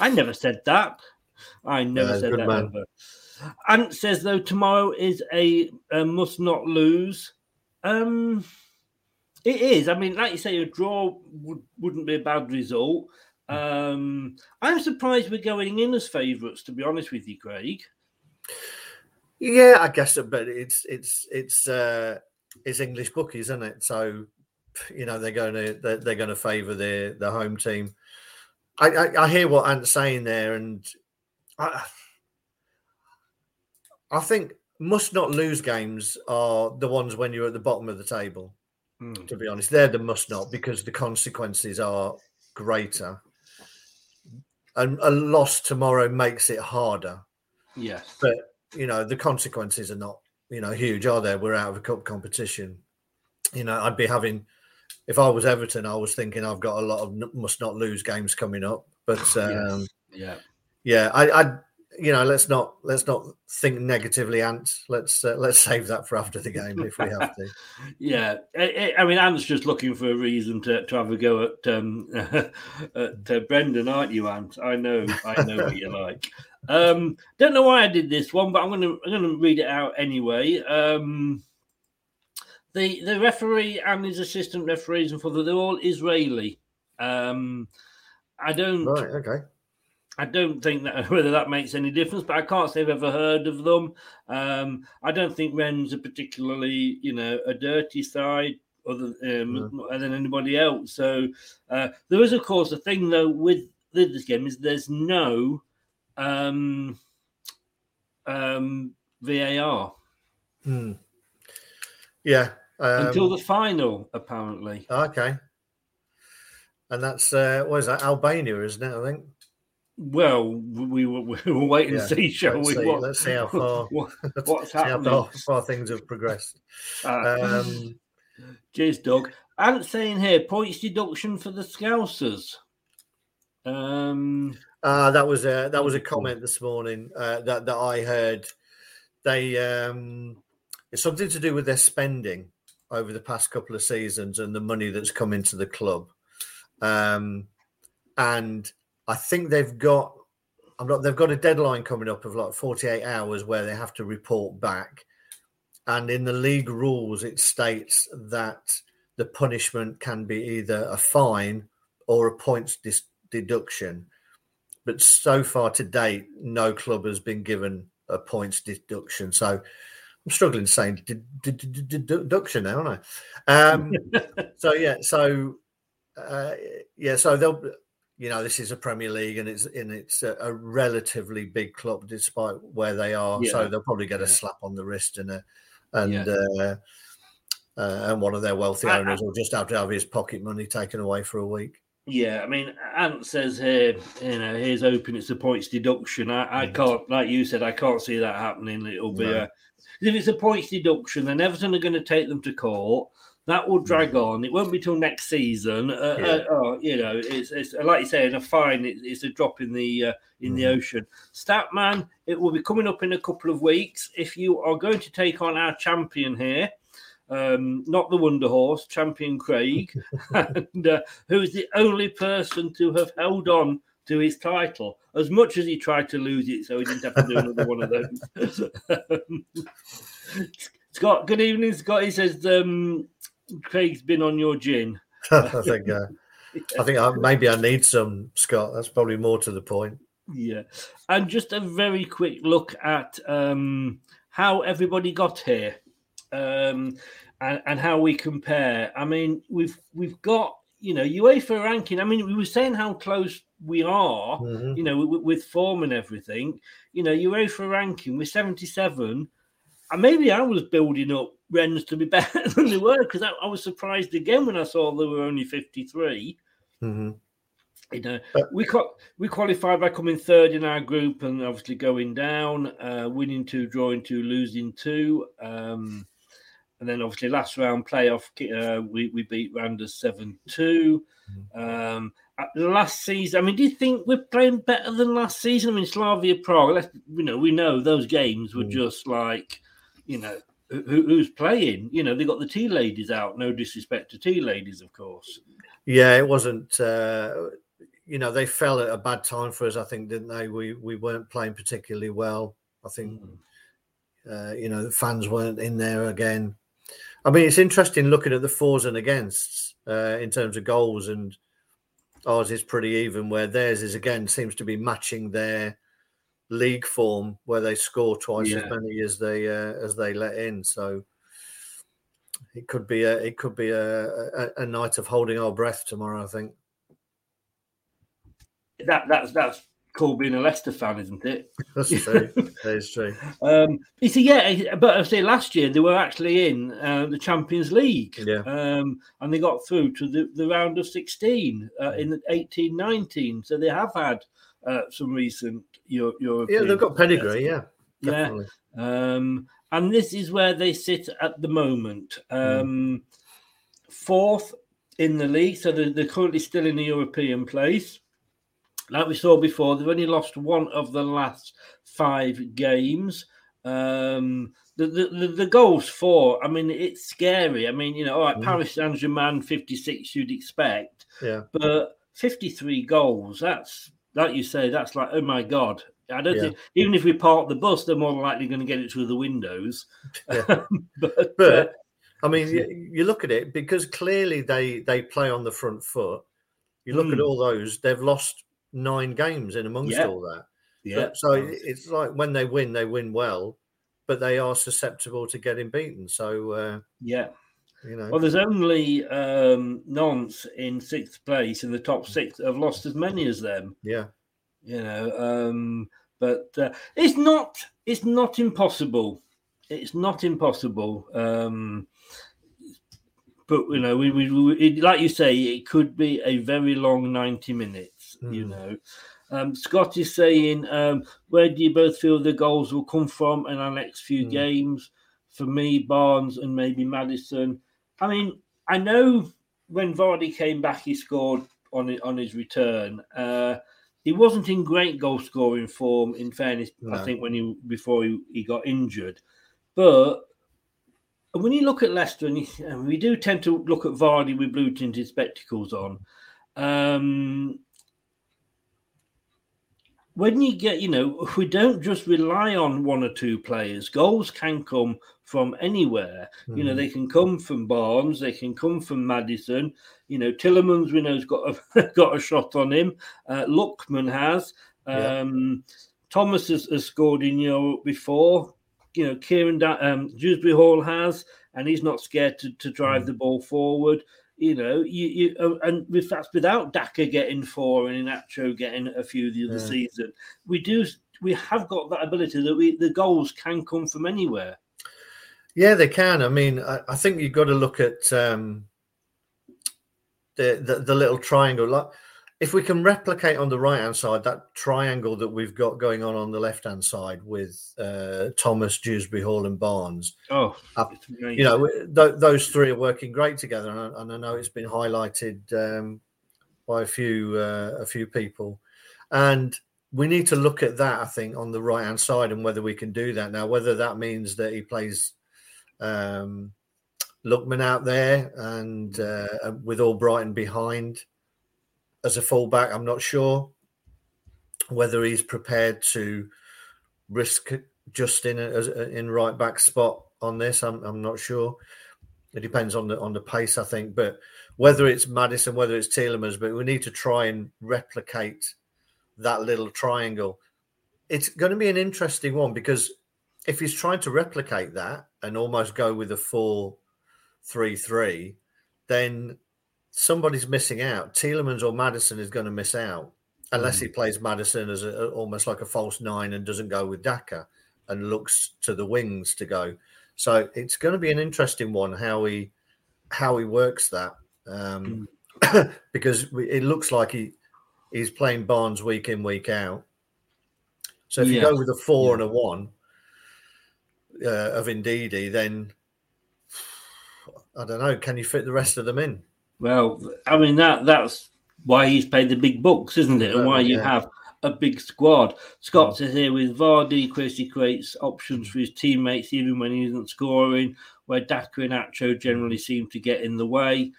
I never said that. I never Yeah, said that. Ant says though tomorrow is a, a must not lose. Um, it is. I mean, like you say, a draw would, wouldn't be a bad result. Um, I'm surprised we're going in as favourites, to be honest with you, Craig. Yeah, I guess, but it's it's it's uh, it's English bookies, isn't it? So you know they're going to they're, they're going to favour their the home team. I, I I hear what Ant's saying there, and I I think must not lose games are the ones when you're at the bottom of the table. Hmm. To be honest, they're the must not because the consequences are greater, and a loss tomorrow makes it harder Yes. but you know the consequences are not you know huge are there we're out of a cup competition you know i'd be having if i was everton i was thinking i've got a lot of must not lose games coming up but um Yeah. yeah i i you know let's not let's not think negatively ant let's uh, let's save that for after the game if we have to Yeah, I, I mean, Ant's just looking for a reason to, to have a go at um, at uh, Brendan, aren't you, Ant? I know, I know what you like. Um, don't know why I did this one, but I'm gonna I'm gonna read it out anyway. Um, the the referee and his assistant referees and for they're all Israeli. Um, I don't right okay I don't think that whether that makes any difference, but I can't say I've ever heard of them. Um, I don't think Rennes are particularly, you know, a dirty side other um, other than anybody else. So uh, there is, of course, a thing though with with this game is there's no um, um, VAR. Hmm. Yeah. Um, until the final, apparently. Okay. And that's uh, what is that? Albania, isn't it? I think. Well, we will we will wait and Yeah, see, shall we? see- What- let's see how far- what- what's See how happening. far, far things have progressed. Ah. Um, Cheers, Doug. And saying here, points deduction for the Scousers. Um, Uh, that was a that was a comment this morning uh, that that I heard. They um, it's something to do with their spending over the past couple of seasons and the money that's come into the club. Um, and I think they've got I'm not they've got a deadline coming up of like 48 hours where they have to report back. And in the league rules, it states that the punishment can be either a fine or a points dis- deduction. But so far to date, no club has been given a points deduction. So I'm struggling to say de- de- de- de- deduction now, aren't I? Um, so yeah, so uh, yeah, so they'll, you know, this is a Premier League and it's and it's a, a relatively big club despite where they are. So they'll probably get a Yeah. slap on the wrist and a and Yeah. uh, uh, and one of their wealthy I- I- owners will just have to have his pocket money taken away for a week. yeah, I mean, Ant says here, you know, here's hoping it's a points deduction. I, I can't, like you said, I can't see that happening. It'll be No. a, if it's a points deduction, then Everton are going to take them to court. That will drag on. It won't be till next season. Uh, Yeah. uh, oh, you know, it's, it's like you say, in a fine, it, it's a drop in the uh, in the Mhm. ocean. Statman, it will be coming up in a couple of weeks. If you are going to take on our champion here, um, not the Wonder Horse, Champion Craig, and uh, who is the only person to have held on to his title as much as he tried to lose it, so he didn't have to do another one of those. Scott, good evening, Scott. He says um, Craig's been on your gin. I think uh, I think I, maybe I need some Scott. That's probably more to the point. Yeah, and just a very quick look at um, how everybody got here, um, and, and how we compare. I mean, we've we've got you know UEFA ranking. I mean, we were saying how close we are, Mhm. you know, with, with form and everything. You know, UEFA ranking we're seventy seven, and maybe I was building up Rennes to be better than they were because I, I was surprised again when I saw they were only fifty three. hmm You know, we got we qualified by coming third in our group and obviously going down, uh, winning two, drawing two, losing two, um, and then obviously last round playoff uh, we we beat Randers seven two. Um, at the last season, I mean, do you think we're playing better than last season? I mean, Slavia Prague, let's, you know, we know those games were just like, you know, who, who's playing? You know, they got the tea ladies out. No disrespect to tea ladies, of course. Yeah, it wasn't. Uh, you know, they fell at a bad time for us. I think, didn't they? We we weren't playing particularly well. I think. Uh, you know, the fans weren't in there again. I mean, it's interesting looking at the fours and against uh, in terms of goals, and ours is pretty even. Where theirs is again seems to be matching their league form, where they score twice as many as they uh, as they let in. So it could be a it could be a, a, a night of holding our breath tomorrow. I think. That that's that's cool being a Leicester fan, isn't it? That's true. that is true. Um, you see, yeah, but I say last year they were actually in uh, the Champions League, Yeah. um, and they got through to the, the round of 16 uh, Mm. in eighteen nineteen. So they have had uh, some recent Euro- Yeah, they've got pedigree. Yeah, Yeah. Um, and this is where they sit at the moment. Mm. Um, Fourth in the league, so they're, they're currently still in the European place. Like we saw before, they've only lost one of the last five games. Um, the, the, the, goals for, I mean, it's scary. I mean, you know, all right, Mhm. Paris Saint Germain 56, you'd expect, Yeah. but 53 goals, that's, like you say, that's like, oh my God. I don't Yeah. think, even if we park the bus, they're more likely going to get it through the windows. Yeah. but, uh, But I mean, you, you look at it because clearly they they play on the front foot. You look at Mm. all those; they've lost nine games in amongst Yeah. all that. yeah. But- so it- it's like when they win, they win well, but they are susceptible to getting beaten. So uh, Yeah. You know, Well, there's only um, Nantes in sixth place in the top six that have lost as many as them. yeah, You know, um, but uh, it's not it's not impossible. it's not impossible. Um, but you know, we, we, we it, like you say, it could be a very long ninety minutes. You Mm. know, um, Scott is saying, um, where do you both feel the goals will come from in our next few Mm. games? For me, Barnes and maybe Madison. I mean, I know when Vardy came back, he scored on on his return. Uh, he wasn't in great goal scoring form. In fairness, I think when he before he, he got injured, but when you look at Leicester, and, you, and we do tend to look at Vardy with blue tinted spectacles on. Um, when you get, you know, we don't just rely on one or two players. Goals can come from anywhere. You know, Mhm. they can come from Barnes, they can come from Madison. You know, Tielemans we know's got a got a shot on him. Uh, Lookman has. Yeah. Um, Thomas has, has scored in Europe before. You know, Kiernan um, Dewsbury Hall has, and he's not scared to, to drive Mm. the ball forward. You know, you, you uh, and with that's without Daka getting four and Iheanacho getting a few the other Yeah. season. We do we have got that ability that we the goals can come from anywhere. Yeah, they can. I mean, I, I think you've got to look at um, the, the the little triangle. Like, if we can replicate on the right hand side that triangle that we've got going on on the left hand side with uh, Thomas, Dewsbury Hall, and Barnes. Oh, uh, you know, th- those three are working great together, and I, and I know it's been highlighted um, by a few uh, a few people, and we need to look at that. I think on the right hand side, and whether we can do that now. Whether that means that he plays um, Lookman out there and uh, with Albrighton behind as a fullback, I'm not sure whether he's prepared to risk Justin as in right back spot on this. I'm I'm not sure. It depends on the on the pace, I think. But whether it's Madison, whether it's Tielemans, but we need to try and replicate that little triangle. It's going to be an interesting one because if he's trying to replicate that and almost go with a four three three, then somebody's missing out. Tielemans or Madison is going to miss out unless he plays Madison as a, almost like a false nine and doesn't go with Daka and looks to the wings to go. So it's going to be an interesting one how he how he works that um, because we, it looks like he he's playing Barnes week in week out. So if you go with a four and a one uh, of Ndidi, then I don't know. Can you fit the rest of them in? Well, I mean that that's why he's paid the big bucks, isn't it? And why you have a big squad. Scott's mm. says here with Vardy, Chris, he creates options mm. for his teammates even when he isn't scoring, where Daka and Acho generally seem to get in the way.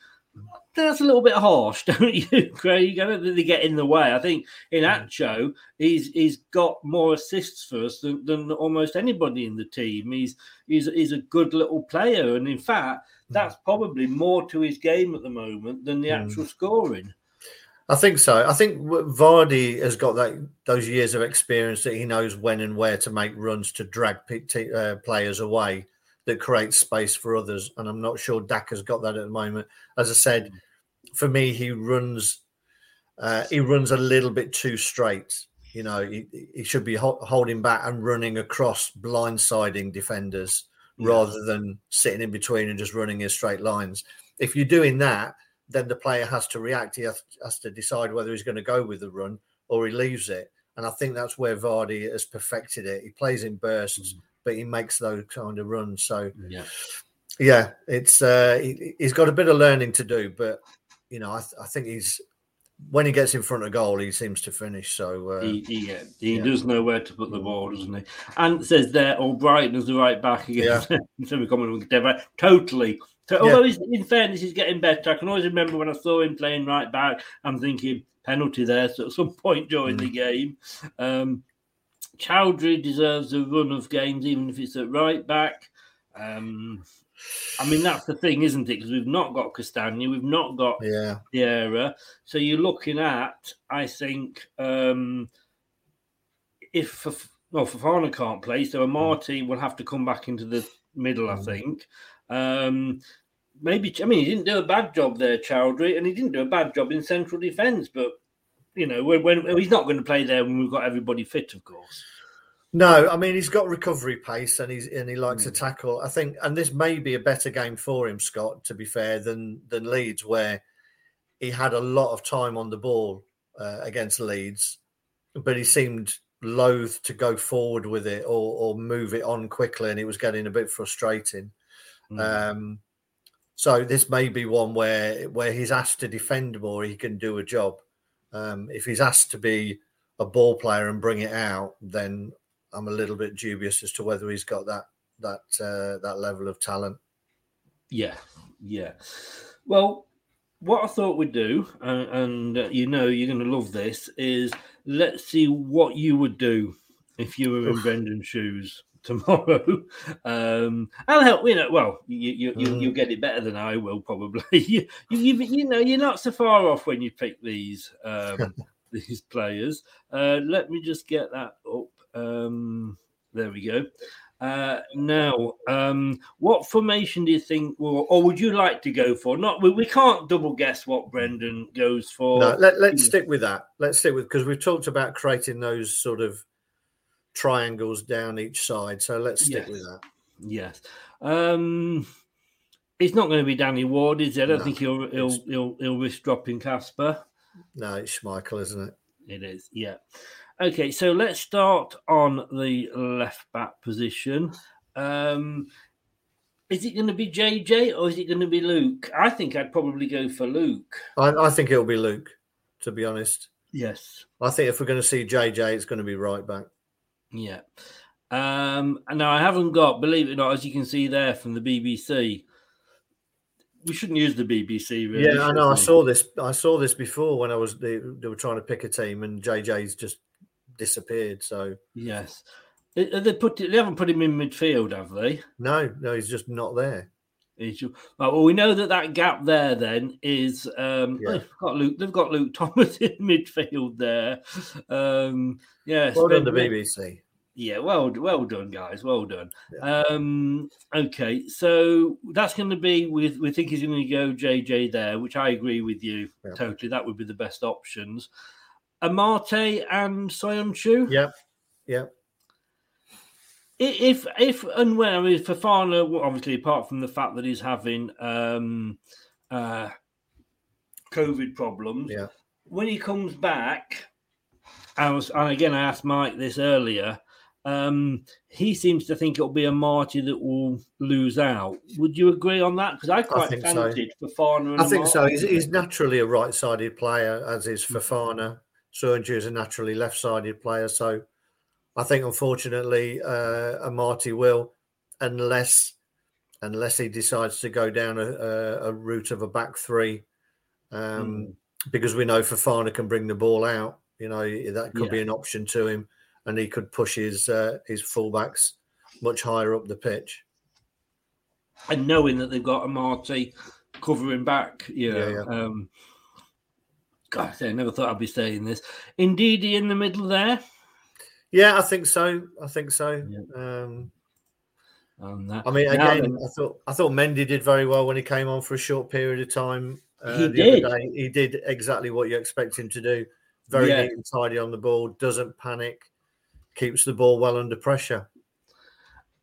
That's a little bit harsh, don't you, Craig? I don't think they get in the way. I think Iheanacho, he's he's got more assists for us than, than almost anybody in the team. He's he's he's a good little player, and in fact, that's probably more to his game at the moment than the Mm. actual scoring. I think so. I think Vardy has got that those years of experience that he knows when and where to make runs to drag p- t- uh, players away that creates space for others. And I'm not sure Daka's got that at the moment. As I said, for me, he runs uh, he runs a little bit too straight. You know, he, he should be ho- holding back and running across blindsiding defenders Yeah. rather than sitting in between and just running in straight lines. If you're doing that, then the player has to react. He has, has to decide whether he's going to go with the run or he leaves it. And I think that's where Vardy has perfected it. He plays in bursts, but he makes those kind of runs. So Yeah. yeah, it's uh, he, he's got a bit of learning to do, but you know, I, th- I think he's when he gets in front of goal, he seems to finish. So uh, He, he, yeah, he yeah. does know where to put the ball, doesn't he? And says there, O'Brien is the right back again. so we're coming with Dever. Totally. So, although he's, in fairness, he's getting better. I can always remember when I saw him playing right back, I'm thinking penalty there. So at some point during the game, um, Choudhury deserves a run of games, even if it's at right back. Um, I mean, that's the thing, isn't it? Because we've not got Castagna, we've not got yeah, Pereira. So you're looking at, I think, um, if well, Fofana can't play, so Amartey will have to come back into the middle, I think. Um, maybe, I mean, he didn't do a bad job there, Choudhury, and he didn't do a bad job in central defence, but you know, when, when he's not going to play there when we've got everybody fit, of course. No, I mean he's got recovery pace and he's and he likes to tackle. I think, and this may be a better game for him, Scott. To be fair, than than Leeds, where he had a lot of time on the ball uh, against Leeds, but he seemed loath to go forward with it or, or move it on quickly, and it was getting a bit frustrating. Um, so this may be one where where he's asked to defend more, he can do a job. Um, if he's asked to be a ball player and bring it out, then I'm a little bit dubious as to whether he's got that that uh, that level of talent. Yeah, yeah. Well, what I thought we'd do, uh, and uh, you know you're going to love this, is let's see what you would do if you were in. Brendan's shoes tomorrow. Um, I'll help. You know, well, you you you Mm. you'll get it better than I will probably. you, you you know you're not so far off when you pick these um, these players. Uh, let me just get that up. Um, there we go. Uh, now, um, what formation do you think, or, or would you like to go for? Not we, we can't double guess what Brendan goes for. No, let, let's stick with that. Let's stick with because we've talked about creating those sort of triangles down each side. So let's stick Yes. with that. Yes. Um, it's not going to be Danny Ward, is it? I don't No, think he'll he'll, he'll he'll risk dropping Kasper. No, it's Schmeichel, isn't it? It is, yeah. Okay, so let's start on the left back position. Um, is it going to be JJ or is it going to be Luke? I think I'd probably go for Luke. I, I think it'll be Luke. To be honest, Yes. I think if we're going to see JJ, it's going to be right back. Yeah. Um, and now I haven't got, believe it or not, as you can see there from the BBC. We shouldn't use the BBC, really. yeah, I know. I saw this. I saw this before when I was they, they were trying to pick a team, and JJ's just disappeared. So Yes. They, they put they haven't put him in midfield, have they? no, no, he's just not there. He's well, we know that that gap there then is um, Yeah. they've got Luke. They've got Luke Thomas in midfield there. Um, yes, Well done, the BBC. Yeah, well, well done, guys. Well done. Um, okay, so that's going to be. with. we think he's going to go JJ there, which I agree with you totally. That would be the best options. Amartey and Soyuncu. Yep, yep. If if and when I mean Fofana, well, obviously apart from the fact that he's having um uh COVID problems, Yeah. when he comes back, I was and again I asked Mike this earlier. Um, he seems to think it'll be Amartey that will lose out. Would you agree on that? Because I quite so. fancied Fofana. And I think so. He's, he's naturally a right-sided player, as is Fofana. Soyuncu is a naturally left-sided player. So I think, unfortunately, uh, Amartey will, unless unless he decides to go down a, a, a route of a back three, um, because we know Fofana can bring the ball out. You know that could be an option to him, and he could push his uh, his fullbacks much higher up the pitch. and knowing that they've got a Marty covering back, you know, Yeah, yeah. um, God, I never thought I'd be saying this. Indeed, in the middle there. Yeah, I think so. I think so. Um, that. I mean, again, I thought I thought Mendy did very well when he came on for a short period of time. Uh, He the did. Other day. He did exactly what you expect him to do. Very Yeah. neat and tidy on the ball. Doesn't panic. Keeps the ball well under pressure.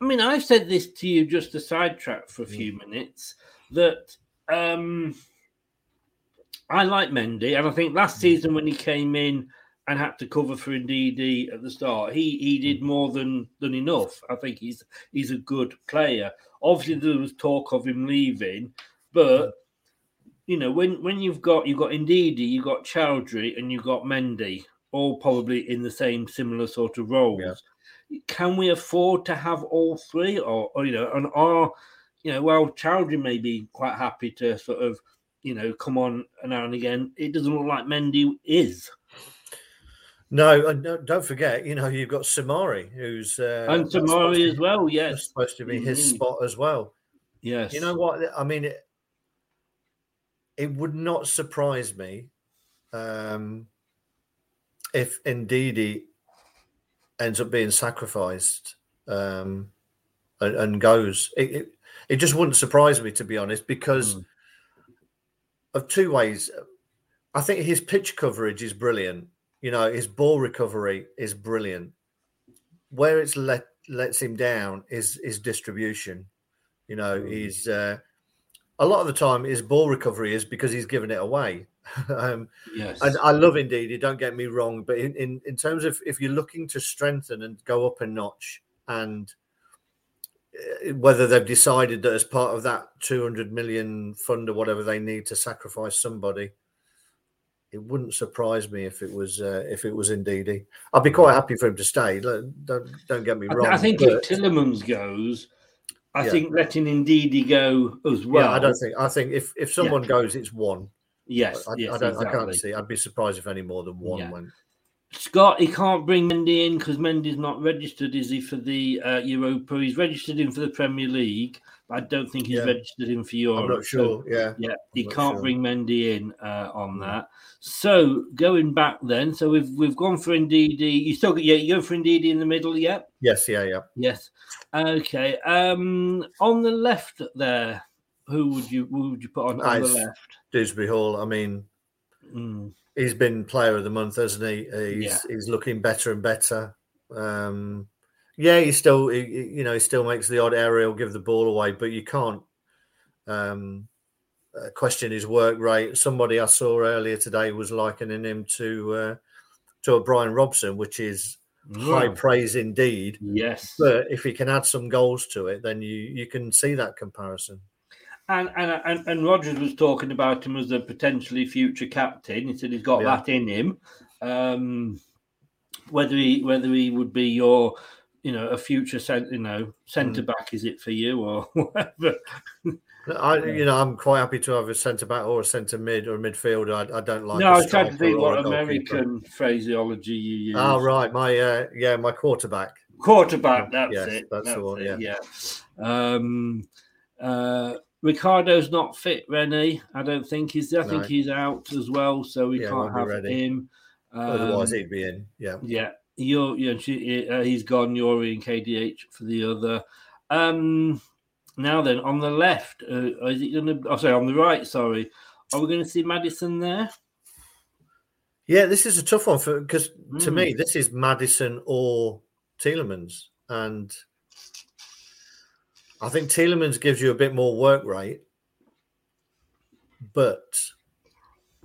I mean, I've said this to you just to sidetrack for a Mm. few minutes that um, I like Mendy, and I think Mm. last season when he came in and had to cover for Ndidi at the start, he he Mm. did more than than enough. I think he's he's a good player. Obviously, there was talk of him leaving, but you know when when you've got you've got Ndidi, you've got Choudhury, and you've got Mendy, all probably in the same similar sort of roles can we afford to have all three or, or you know and are you know well Choudhury may be quite happy to sort of you know come on now and again it doesn't look like Mendy is No, and don't forget, you know, you've got Soumaré, who's uh, and Soumaré as well yes supposed to be his Mhm. spot as well. yes You know what? I mean, it, it would not surprise me um, if indeed he ends up being sacrificed um, and, and goes. It, it, it just wouldn't surprise me, to be honest, because of two ways. I think his pitch coverage is brilliant. You know, his ball recovery is brilliant. where it's let lets him down is his distribution. You know, Mm. he's uh, a lot of the time his ball recovery is because he's given it away. um, Yes. and I love Ndidi. You Don't get me wrong, but in, in in terms of if you're looking to strengthen and go up a notch, and uh, whether they've decided that as part of that 200 million fund or whatever they need to sacrifice somebody, it wouldn't surprise me if it was uh, if it was Ndidi. I'd be quite happy for him to stay. Don't don't get me wrong. I think but- if Tielemans goes, I Yeah. think letting Ndidi go as well. yeah, I don't think. I think if if someone goes, it's one. Yes, I, yes, I don't. I exactly. can't see. I'd be surprised if any more than one Yeah. went. Scott, he can't bring Mendy in because Mendy's not registered, is he, for the uh, Europa? He's registered in for the Premier League, but I don't think he's Yeah. registered in for Europe. I'm not sure, yeah. yeah, I'm he can't sure. bring Mendy in uh, on that. So going back then, so we've we've gone for Ndidi. You still yeah, you go for Ndidi in the middle, yeah. Yes. Yeah. Yeah. Yes. Okay. Um, on the left there, who would you who would you put on, on the left? Dewsbury Hall. I mean, Mm. he's been player of the month, hasn't he? He's Yeah. he's looking better and better. Um, yeah, he still, he, you know, he still makes the odd error. He'll give the ball away, but you can't um, uh, question his work rate. Somebody I saw earlier today was likening him to uh, to a Brian Robson, which is high praise indeed. Yes. But if he can add some goals to it, then you you can see that comparison. And, and and Rodgers was talking about him as a potentially future captain. He said he's got Yeah. that in him. Um, whether he whether he would be your, you know, a future cent, you know, Mm. centre back is it for you or whatever? I, you know, I'm quite happy to have a centre back or a centre mid or a midfielder. I, I don't like. no, I was trying to think what a goalkeeper. American phraseology you use. Oh right, my uh, yeah, my quarterback. Quarterback, that's Yes, it. that's the one, it, yeah. Um, uh, Ricardo's not fit, Rennie. I don't think he's. I think he's out as well, so we Yeah, can't have ready. him. Otherwise, Um, he'd be in. Yeah. Yeah, you're, yeah, she, uh, he's gone. Youri and KDH for the other. Um, now then, on the left, uh, is it going to? Oh, sorry, on the right. Sorry, are we going to see Madison there? Yeah, this is a tough one for because to Mm. me, this is Madison or Tielemans, and I think Tielemans gives you a bit more work rate, but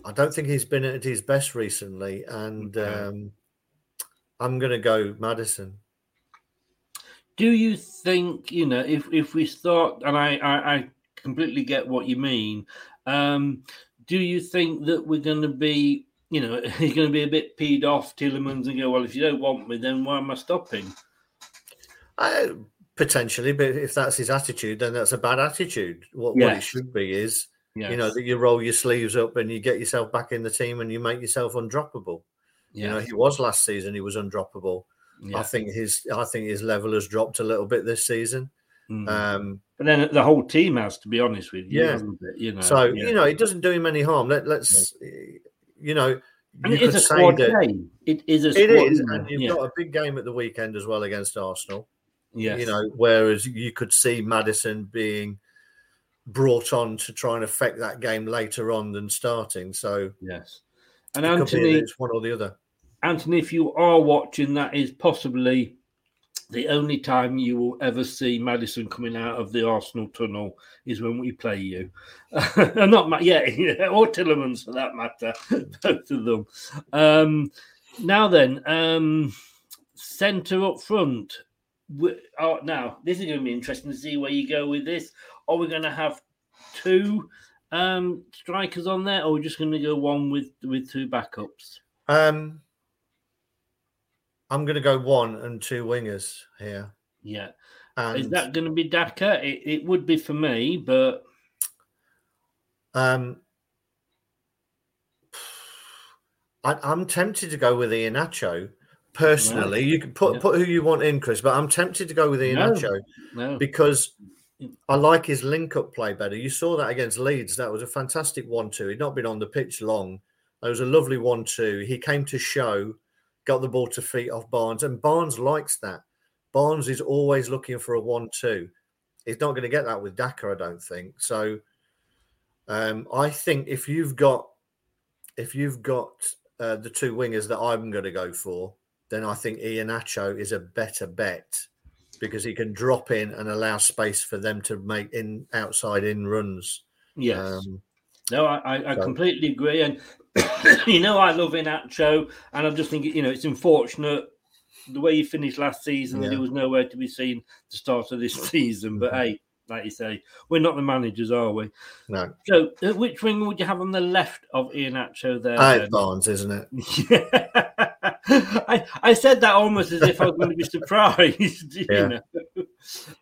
I don't think he's been at his best recently, and Okay. um, I'm going to go Madison. Do you think you know if if we start? And I I, I completely get what you mean. Um, do you think that we're going to be? You know, he's going to be a bit peed off Tielemans and go, well, if you don't want me, then why am I stopping? I, potentially, but if that's his attitude, then that's a bad attitude. What, what it should be is, you know, that you roll your sleeves up and you get yourself back in the team and you make yourself undroppable. You know, he was last season; he was undroppable. I think his, I think his level has dropped a little bit this season. Mm. Um, But then the whole team has to be honest with you, Yeah. it? You know, so yeah. you know, it doesn't do him any harm. Let, let's, you know, and you it is a squad game. It is a squad is, game, and you've yeah. got a big game at the weekend as well against Arsenal. Yes. You know, whereas you could see Madison being brought on to try and affect that game later on than starting. So yes, and it Anthony, it's one or the other. Anthony, if you are watching, that is possibly the only time you will ever see Madison coming out of the Arsenal tunnel is when we play you. Not Ma- yeah, yeah, or Tielemans for that matter, both of them. Um, now then, um, centre up front. Oh, now this is going to be interesting to see where you go with this. Are we going to have two um, strikers on there, or we're we just going to go one with with two backups? Um, I'm going to go one and two wingers here. Yeah. And Is that going to be Daka? It, it would be for me, but Um, I, I'm tempted to go with Iheanacho personally. You can put Yeah. put who you want in, Chris, but I'm tempted to go with No. Iheanacho no. because I like his link up play better. You saw that against Leeds. That was a fantastic one two. He'd not been on the pitch long. It was a lovely one two. He came to show, got the ball to feet off Barnes, and Barnes likes that. Barnes is always looking for a one two. He's not going to get that with Daka, I don't think. So um, I think if you've got if you've got uh, the two wingers that I'm going to go for, then I think Iheanacho is a better bet because he can drop in and allow space for them to make in outside in runs. Yes. Um, No, I, I, So- completely agree. And, you know, I love Iheanacho. And I just think, you know, it's unfortunate the way he finished last season that he was nowhere to be seen the start of this season. But Mhm. hey, like you say, we're not the managers, are we? no, So, uh, which wing would you have on the left of Iheanacho there? Barnes, isn't it? I, I said that almost as if I was going to be surprised. you Yeah. know.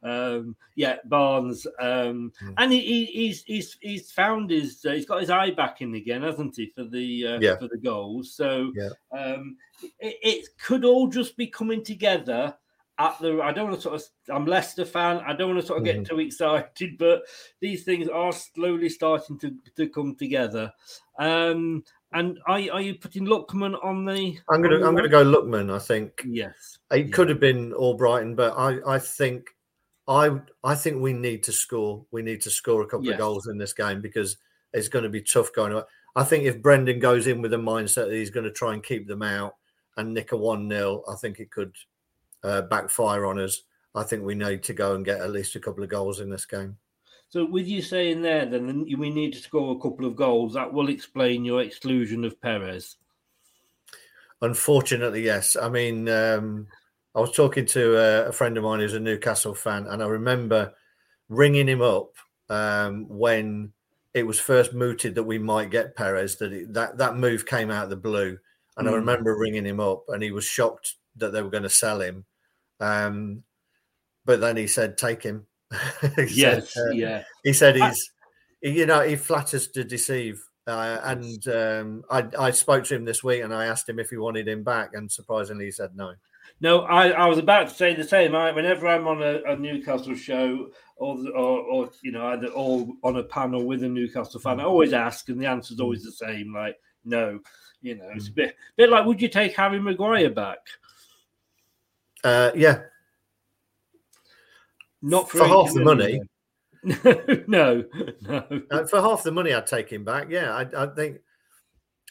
Um, yeah, Barnes, um, Hmm. and he, he, he's he's he's found his uh, he's got his eye back in again, hasn't he, for the uh, Yeah. for the goals? So Yeah. um, it, it could all just be coming together. At the, I don't want to sort of. I'm Leicester fan. I don't want to sort of get Mhm. too excited, but these things are slowly starting to, to come together. Um, and are, are you putting Lookman on the? I'm gonna I'm gonna go Lookman. I think Yes. it could have been all Brighton, but I I think I I think we need to score. We need to score a couple Yes. of goals in this game because it's going to be tough going. on. I think if Brendan goes in with a mindset that he's going to try and keep them out and nick a one 0 I think it could uh, backfire on us. I think we need to go and get at least a couple of goals in this game. So, with you saying there, then we need to score a couple of goals. That will explain your exclusion of Perez. Unfortunately, yes. I mean, um, I was talking to a, a friend of mine who's a Newcastle fan, and I remember ringing him up um, when it was first mooted that we might get Perez. That it, that that move came out of the blue, and I Mm. remember ringing him up, and he was shocked that they were going to sell him. Um, but then he said, "Take him." He said, Yes, uh, yeah. He said I- he's, you know, he flatters to deceive. Uh, and um, I, I spoke to him this week and I asked him if he wanted him back, and surprisingly, he said no. No, I, I was about to say the same. I, whenever I'm on a, a Newcastle show, or, or or you know, either or on a panel with a Newcastle fan, I always ask, and the answer's always the same, like no. You know, it's a bit bit like, would you take Harry Maguire back? Uh, yeah, Not for, for half the money. no, no. Uh, for half the money, I'd take him back. Yeah, I, I think,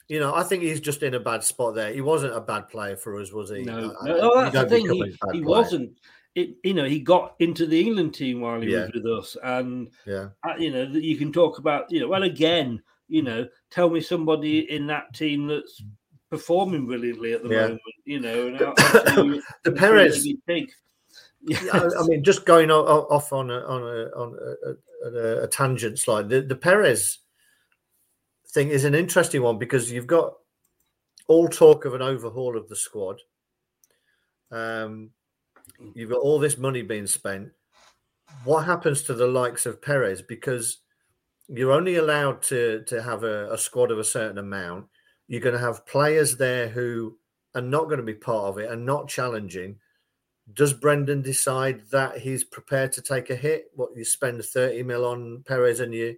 you know, I think he's just in a bad spot there. He wasn't a bad player for us, was he? No, I- no. Oh, that's the thing. He, he wasn't. It, you know, he got into the England team while he Yeah. was with us, and Yeah. uh, you know you can talk about. You know, well, again, you know, tell me somebody in that team that's performing brilliantly at the Yeah. moment. You know, and I'll, I'll you, The Perez- really Yeah, I, mean, just going off on a, on a, on a, a tangent slide, the, the Perez thing is an interesting one because you've got all talk of an overhaul of the squad. Um, you've got all this money being spent. What happens to the likes of Perez? Because you're only allowed to to have a, a squad of a certain amount. You're going to have players there who are not going to be part of it and not challenging does Brendan decide that he's prepared to take a hit? What you spend 30 mil on Perez and you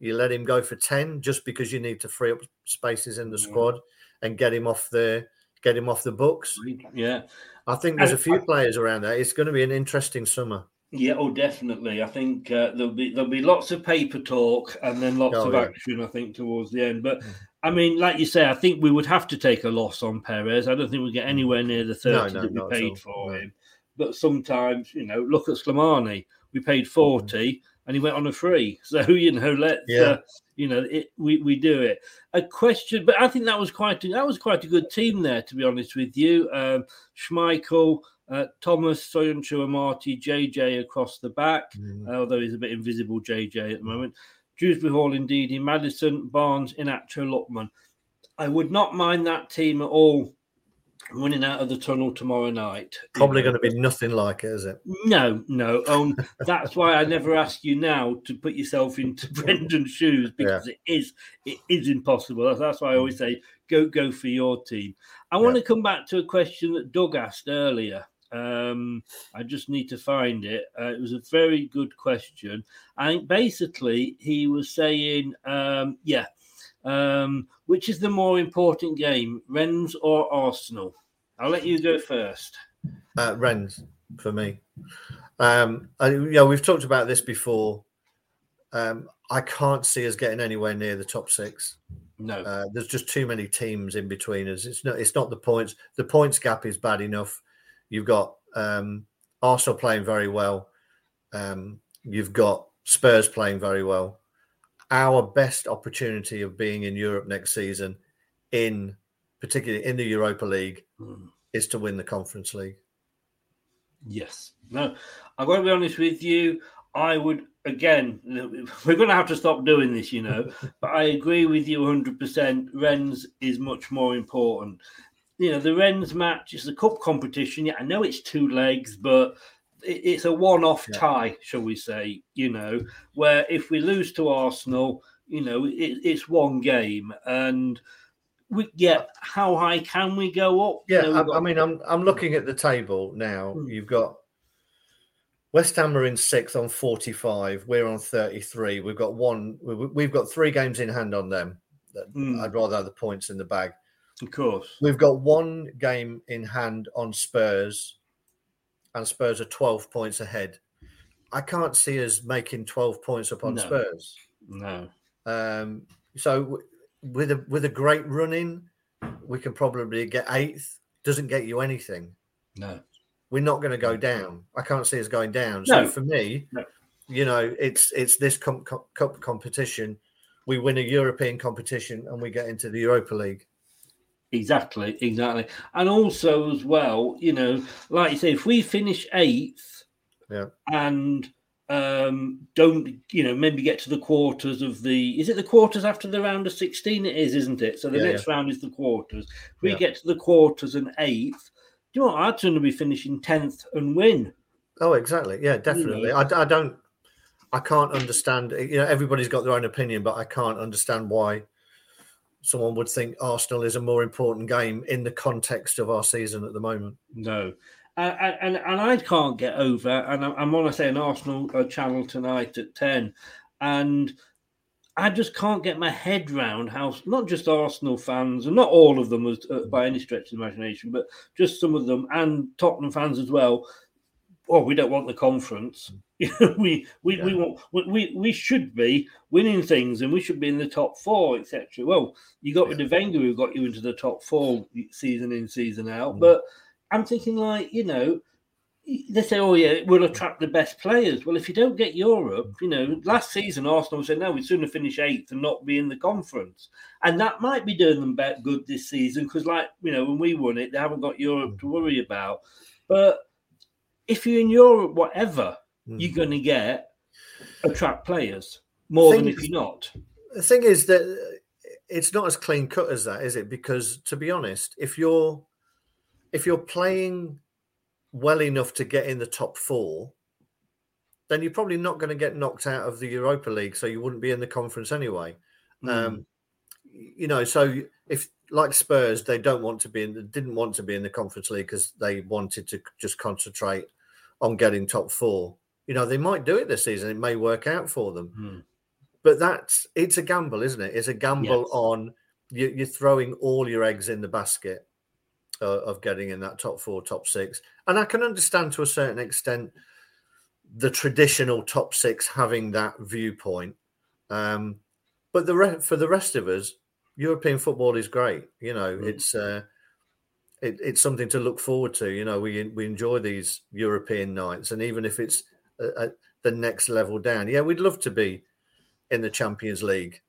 you let him go for 10 just because you need to free up spaces in the squad and get him off the get him off the books. Yeah. I think there's a few players around there. It's going to be an interesting summer. Yeah, oh, definitely. I think uh, there'll be there'll be lots of paper talk and then lots Oh, of yeah. action. I think towards the end, but I mean, like you say, I think we would have to take a loss on Perez. I don't think we get anywhere near the thirty no, that we not at all. paid for him. But sometimes, you know, look at Slimani. We paid forty, and he went on a free. So you know, let's Yeah. uh, you know, it, we we do it. A question, but I think that was quite a, that was quite a good team there, to be honest with you. Um, Schmeichel, uh, Thomas, Soyuncu, Amartey, JJ across the back, Mm. uh, although he's a bit invisible, JJ at the moment. Dewsbury Hall, Ndidi, in Maddison, Barnes, in Inacho, Lookman. I would not mind that team at all running out of the tunnel tomorrow night. Probably going to be nothing like it, is it? No, no. Um, that's why I never ask you now to put yourself into Brendan's shoes because it is it is impossible. That's, that's why I always say go go for your team. I want to come back to a question that Doug asked earlier. Um, I just need to find it. Uh, it was a very good question. I think basically he was saying, um, yeah, um, which is the more important game, Rennes or Arsenal? I'll let you go first. Uh, Rennes for me. Um, I, you know, we've talked about this before. Um, I can't see us getting anywhere near the top six. No, uh, there's just too many teams in between us. It's not. It's not the points. The points gap is bad enough. You've got um, Arsenal playing very well. Um, you've got Spurs playing very well. Our best opportunity of being in Europe next season, in particularly in the Europa League, mm. is to win the Conference League. Yes. No, I've got to be honest with you. I would again. We're going to have to stop doing this, you know. but I agree with you 100. percent Rennes is much more important. You know, the Rennes match is a cup competition. Yeah, I know it's two legs, but it's a one-off yeah. tie, shall we say? You know, where if we lose to Arsenal, you know, it, it's one game, and we yeah, how high can we go up? Yeah, you know, I, got... I, mean, I'm I'm looking at the table now. Mm. You've got West Ham are in sixth on 45. We're on 33. We've got one. We've got three games in hand on them. Mm. I'd rather have the points in the bag. Of course. We've got one game in hand on Spurs, and Spurs are 12 points ahead. I can't see us making 12 points upon no. Spurs. No. Um, so with a with a great running, we can probably get eighth. Doesn't get you anything. No we're not going to go down. I can't see us going down. So no. for me, no. you know, it's it's this cup com- com- competition. We win a European competition and we get into the Europa League. Exactly, exactly, and also as well, you know, like you say, if we finish eighth, yeah, and um, don't you know maybe get to the quarters of the is it the quarters after the round of 16 it is isn't it so the yeah, next yeah. round is the quarters if we get to the quarters and eighth do you know what? I'd sooner be finishing 10th and win Oh, exactly. Yeah, definitely. I, I don't. I can't understand. You know, everybody's got their own opinion, but I can't understand why someone would think Arsenal is a more important game in the context of our season at the moment. No. Uh, and, and I can't get over, and I'm, on, say, an Arsenal uh, channel tonight at 10, and I just can't get my head round how not just Arsenal fans, and not all of them as, uh, by any stretch of the imagination, but just some of them, and Tottenham fans as well. Oh, we don't want the conference. Mm. we we, we want we, we should be winning things, and we should be in the top four, etc. Well, you got rid of Wenger, who got you into the top four season in, season out. Mm. But I'm thinking, like you know, they say, "Oh yeah, we'll mm. attract the best players." Well, if you don't get Europe, you know, last season Arsenal said, "No, we'd sooner finish eighth and not be in the conference," and that might be doing them good this season because, like you know, when we won it, they haven't got Europe to worry about. But if you're in Europe, whatever, you're going to get attract players more than Thing- if you're not. The thing is that it's not as clean cut as that, is it? Because to be honest, if you're if you're playing well enough to get in the top four, then you're probably not going to get knocked out of the Europa League, so you wouldn't be in the conference anyway. Um, you know, so if like Spurs, they don't want to be in, didn't want to be in the Conference League because they wanted to just concentrate on getting top four. You know, they might do it this season; it may work out for them. Hmm. But that's it's a gamble, isn't it? It's a gamble Yes. on you, you're throwing all your eggs in the basket uh, of getting in that top four, top six. And I can understand to a certain extent the traditional top six having that viewpoint. Um, but the re- for the rest of us, European football is great. You know, it's uh, it, it's something to look forward to. You know, we we enjoy these European nights, and even if it's uh, at the next level down, yeah, we'd love to be in the Champions League.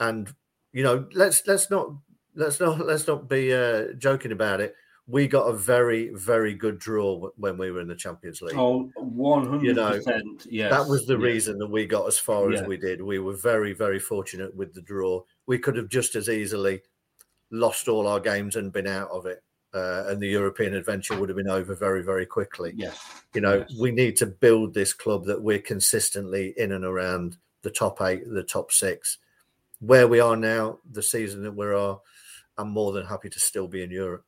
And you know, let's let's not let's not let's not be uh, joking about it. We got a very very good draw when we were in the Champions League. Oh, one hundred percent. Yes, that was the yes. reason that we got as far as we did. We were very, very fortunate with the draw. We could have just as easily lost all our games and been out of it. Uh, and the European adventure would have been over very, very quickly. Yes. You know, Yes. we need to build this club that we're consistently in and around the top eight, the top six. Where we are now, the season that we are, I'm more than happy to still be in Europe.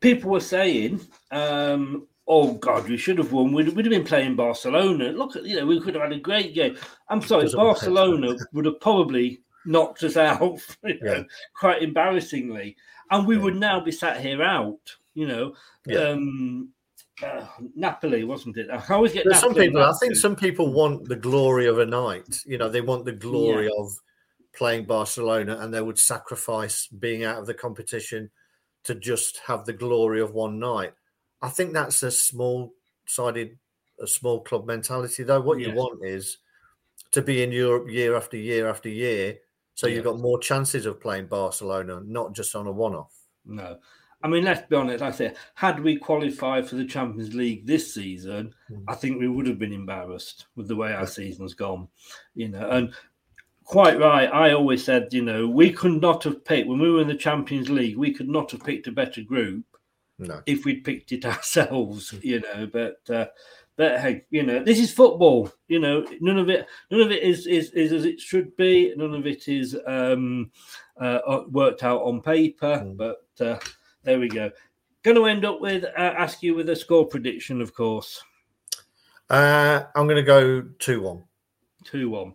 people were saying, um, "Oh God, we should have won. We'd, we'd have been playing Barcelona. Look at you know, we could have had a great game." I'm sorry, Barcelona would have probably knocked us out, you know, Yeah. quite embarrassingly, and we would now be sat here out. You know, Yeah. um, uh, Napoli wasn't it? I always get some people. I think some people want the glory of a night. You know, they want the glory of playing Barcelona and they would sacrifice being out of the competition to just have the glory of one night. I think that's a small sided, a small club mentality, though. What you want is to be in Europe year after year after year. So you've got more chances of playing Barcelona, not just on a one off. No. I mean, let's be honest. I say, had we qualified for the Champions League this season, I think we would have been embarrassed with the way our season's gone. You know, and quite right. I always said, you know, we could not have picked when we were in the Champions League. We could not have picked a better group No. if we'd picked it ourselves. You know, but uh, but hey, you know, this is football. You know, none of it, none of it is is, is as it should be. None of it is um, uh, uh, worked out on paper. But uh, there we go. Going to end up with uh, ask you with a score prediction, of course. Uh, I'm going to go 2 1. Two one.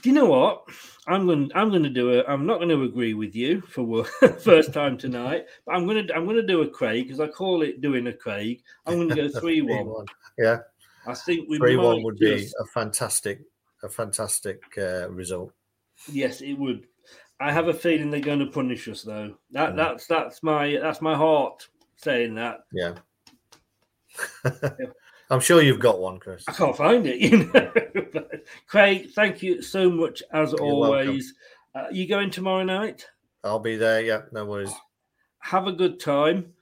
Do you know what? I'm going. I'm going to do a. I'm not going to agree with you for first time tonight. But I'm going to. I'm going to do a Craig because I call it doing a Craig. I'm going to go three one. Yeah. I think we 3 1 might would be a fantastic, a fantastic uh, result. Yes, it would. I have a feeling they're going to punish us, though. That Mm. that's that's my that's my heart saying that. Yeah. I'm sure you've got one, Chris. I can't find it. You know, But, Craig. Thank you so much as welcome. always. Uh, you going tomorrow night? I'll be there. Yeah, no worries. Have a good time.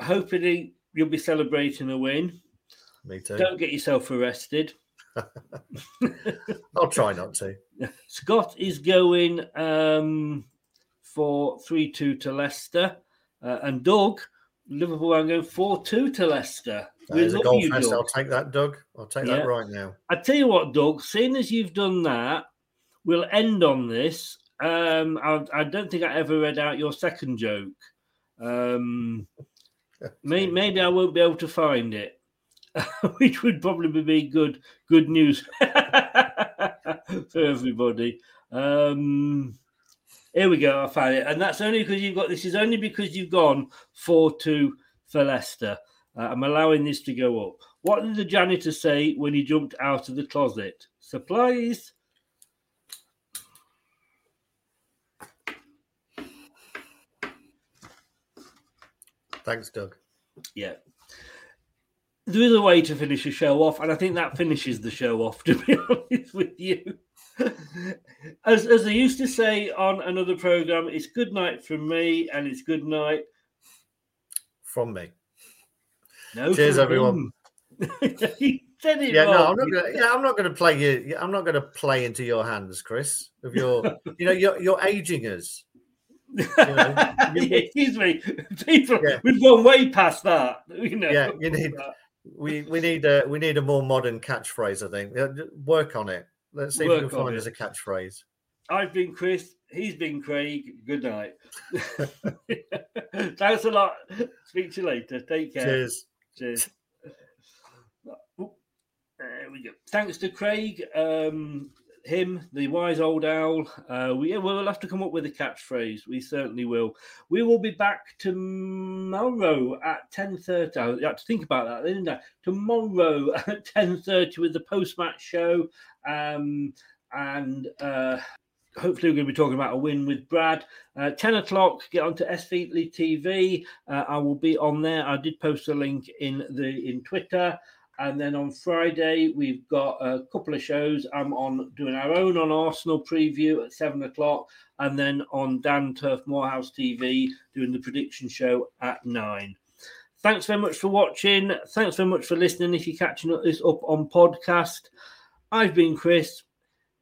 Hopefully, you'll be celebrating a win. Me too. Don't get yourself arrested. I'll try not to. Scott is going um, for 3 2 to Leicester. Uh, and Doug, Liverpool, I'm going 4 2 to Leicester. We love you. Doug. I'll take that, Doug. I'll take Yeah. that right now. I tell you what, Doug, seeing as you've done that, we'll end on this. Um, I, I don't think I ever read out your second joke. Um, may, maybe I won't be able to find it, which would probably be good good news for everybody. Um, here we go. I found it, and that's only because you've got this. Is only because you've gone four two for Leicester. Uh, I'm allowing this to go up. What did the janitor say when he jumped out of the closet? Supplies. Thanks, Doug. Yeah. There is a way to finish a show off, and I think that finishes the show off, to be honest with you. As, as they used to say on another program, it's good night from me, and it's good night. From me. No, Cheers, everyone. he said it Yeah, no. I'm not gonna. Yeah, I'm not gonna play you. I'm not gonna play into your hands, Chris. Of your, you know, you're you're aging us. Excuse me, people. We've gone way past that. You know. Yeah, you need. We we need a we need a more modern catchphrase. I think. Work on it. Let's see if we can find it. us a catchphrase. I've been Chris. He's been Craig. Good night. Thanks a lot. Speak to you later. Take care. Cheers. Cheers. There we go. Thanks to Craig, um, him, the wise old owl. Uh, we will have to come up with a catchphrase. We certainly will. We will be back tomorrow at ten thirty. I had to think about that, didn't I? Tomorrow at ten thirty with the post match show, um, and. Uh, hopefully we're going to be talking about a win with Brad. Uh, 10 o'clock, get onto S Feetly TV. Uh, I will be on there. I did post a link in the in Twitter. And then on Friday, we've got a couple of shows. I'm on doing our own on Arsenal preview at seven o'clock, and then on Dan Turf Morehouse TV doing the prediction show at nine. Thanks very much for watching. Thanks very much for listening. If you're catching this up on podcast, I've been Chris.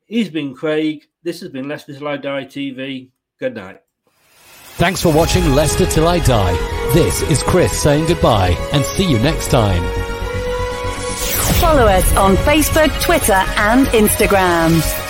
He's been Craig. This has been Leicester Till I Die TV. Good night. Thanks for watching Leicester Till I Die. This is Chris saying goodbye and see you next time. Follow us on Facebook, Twitter, and Instagram.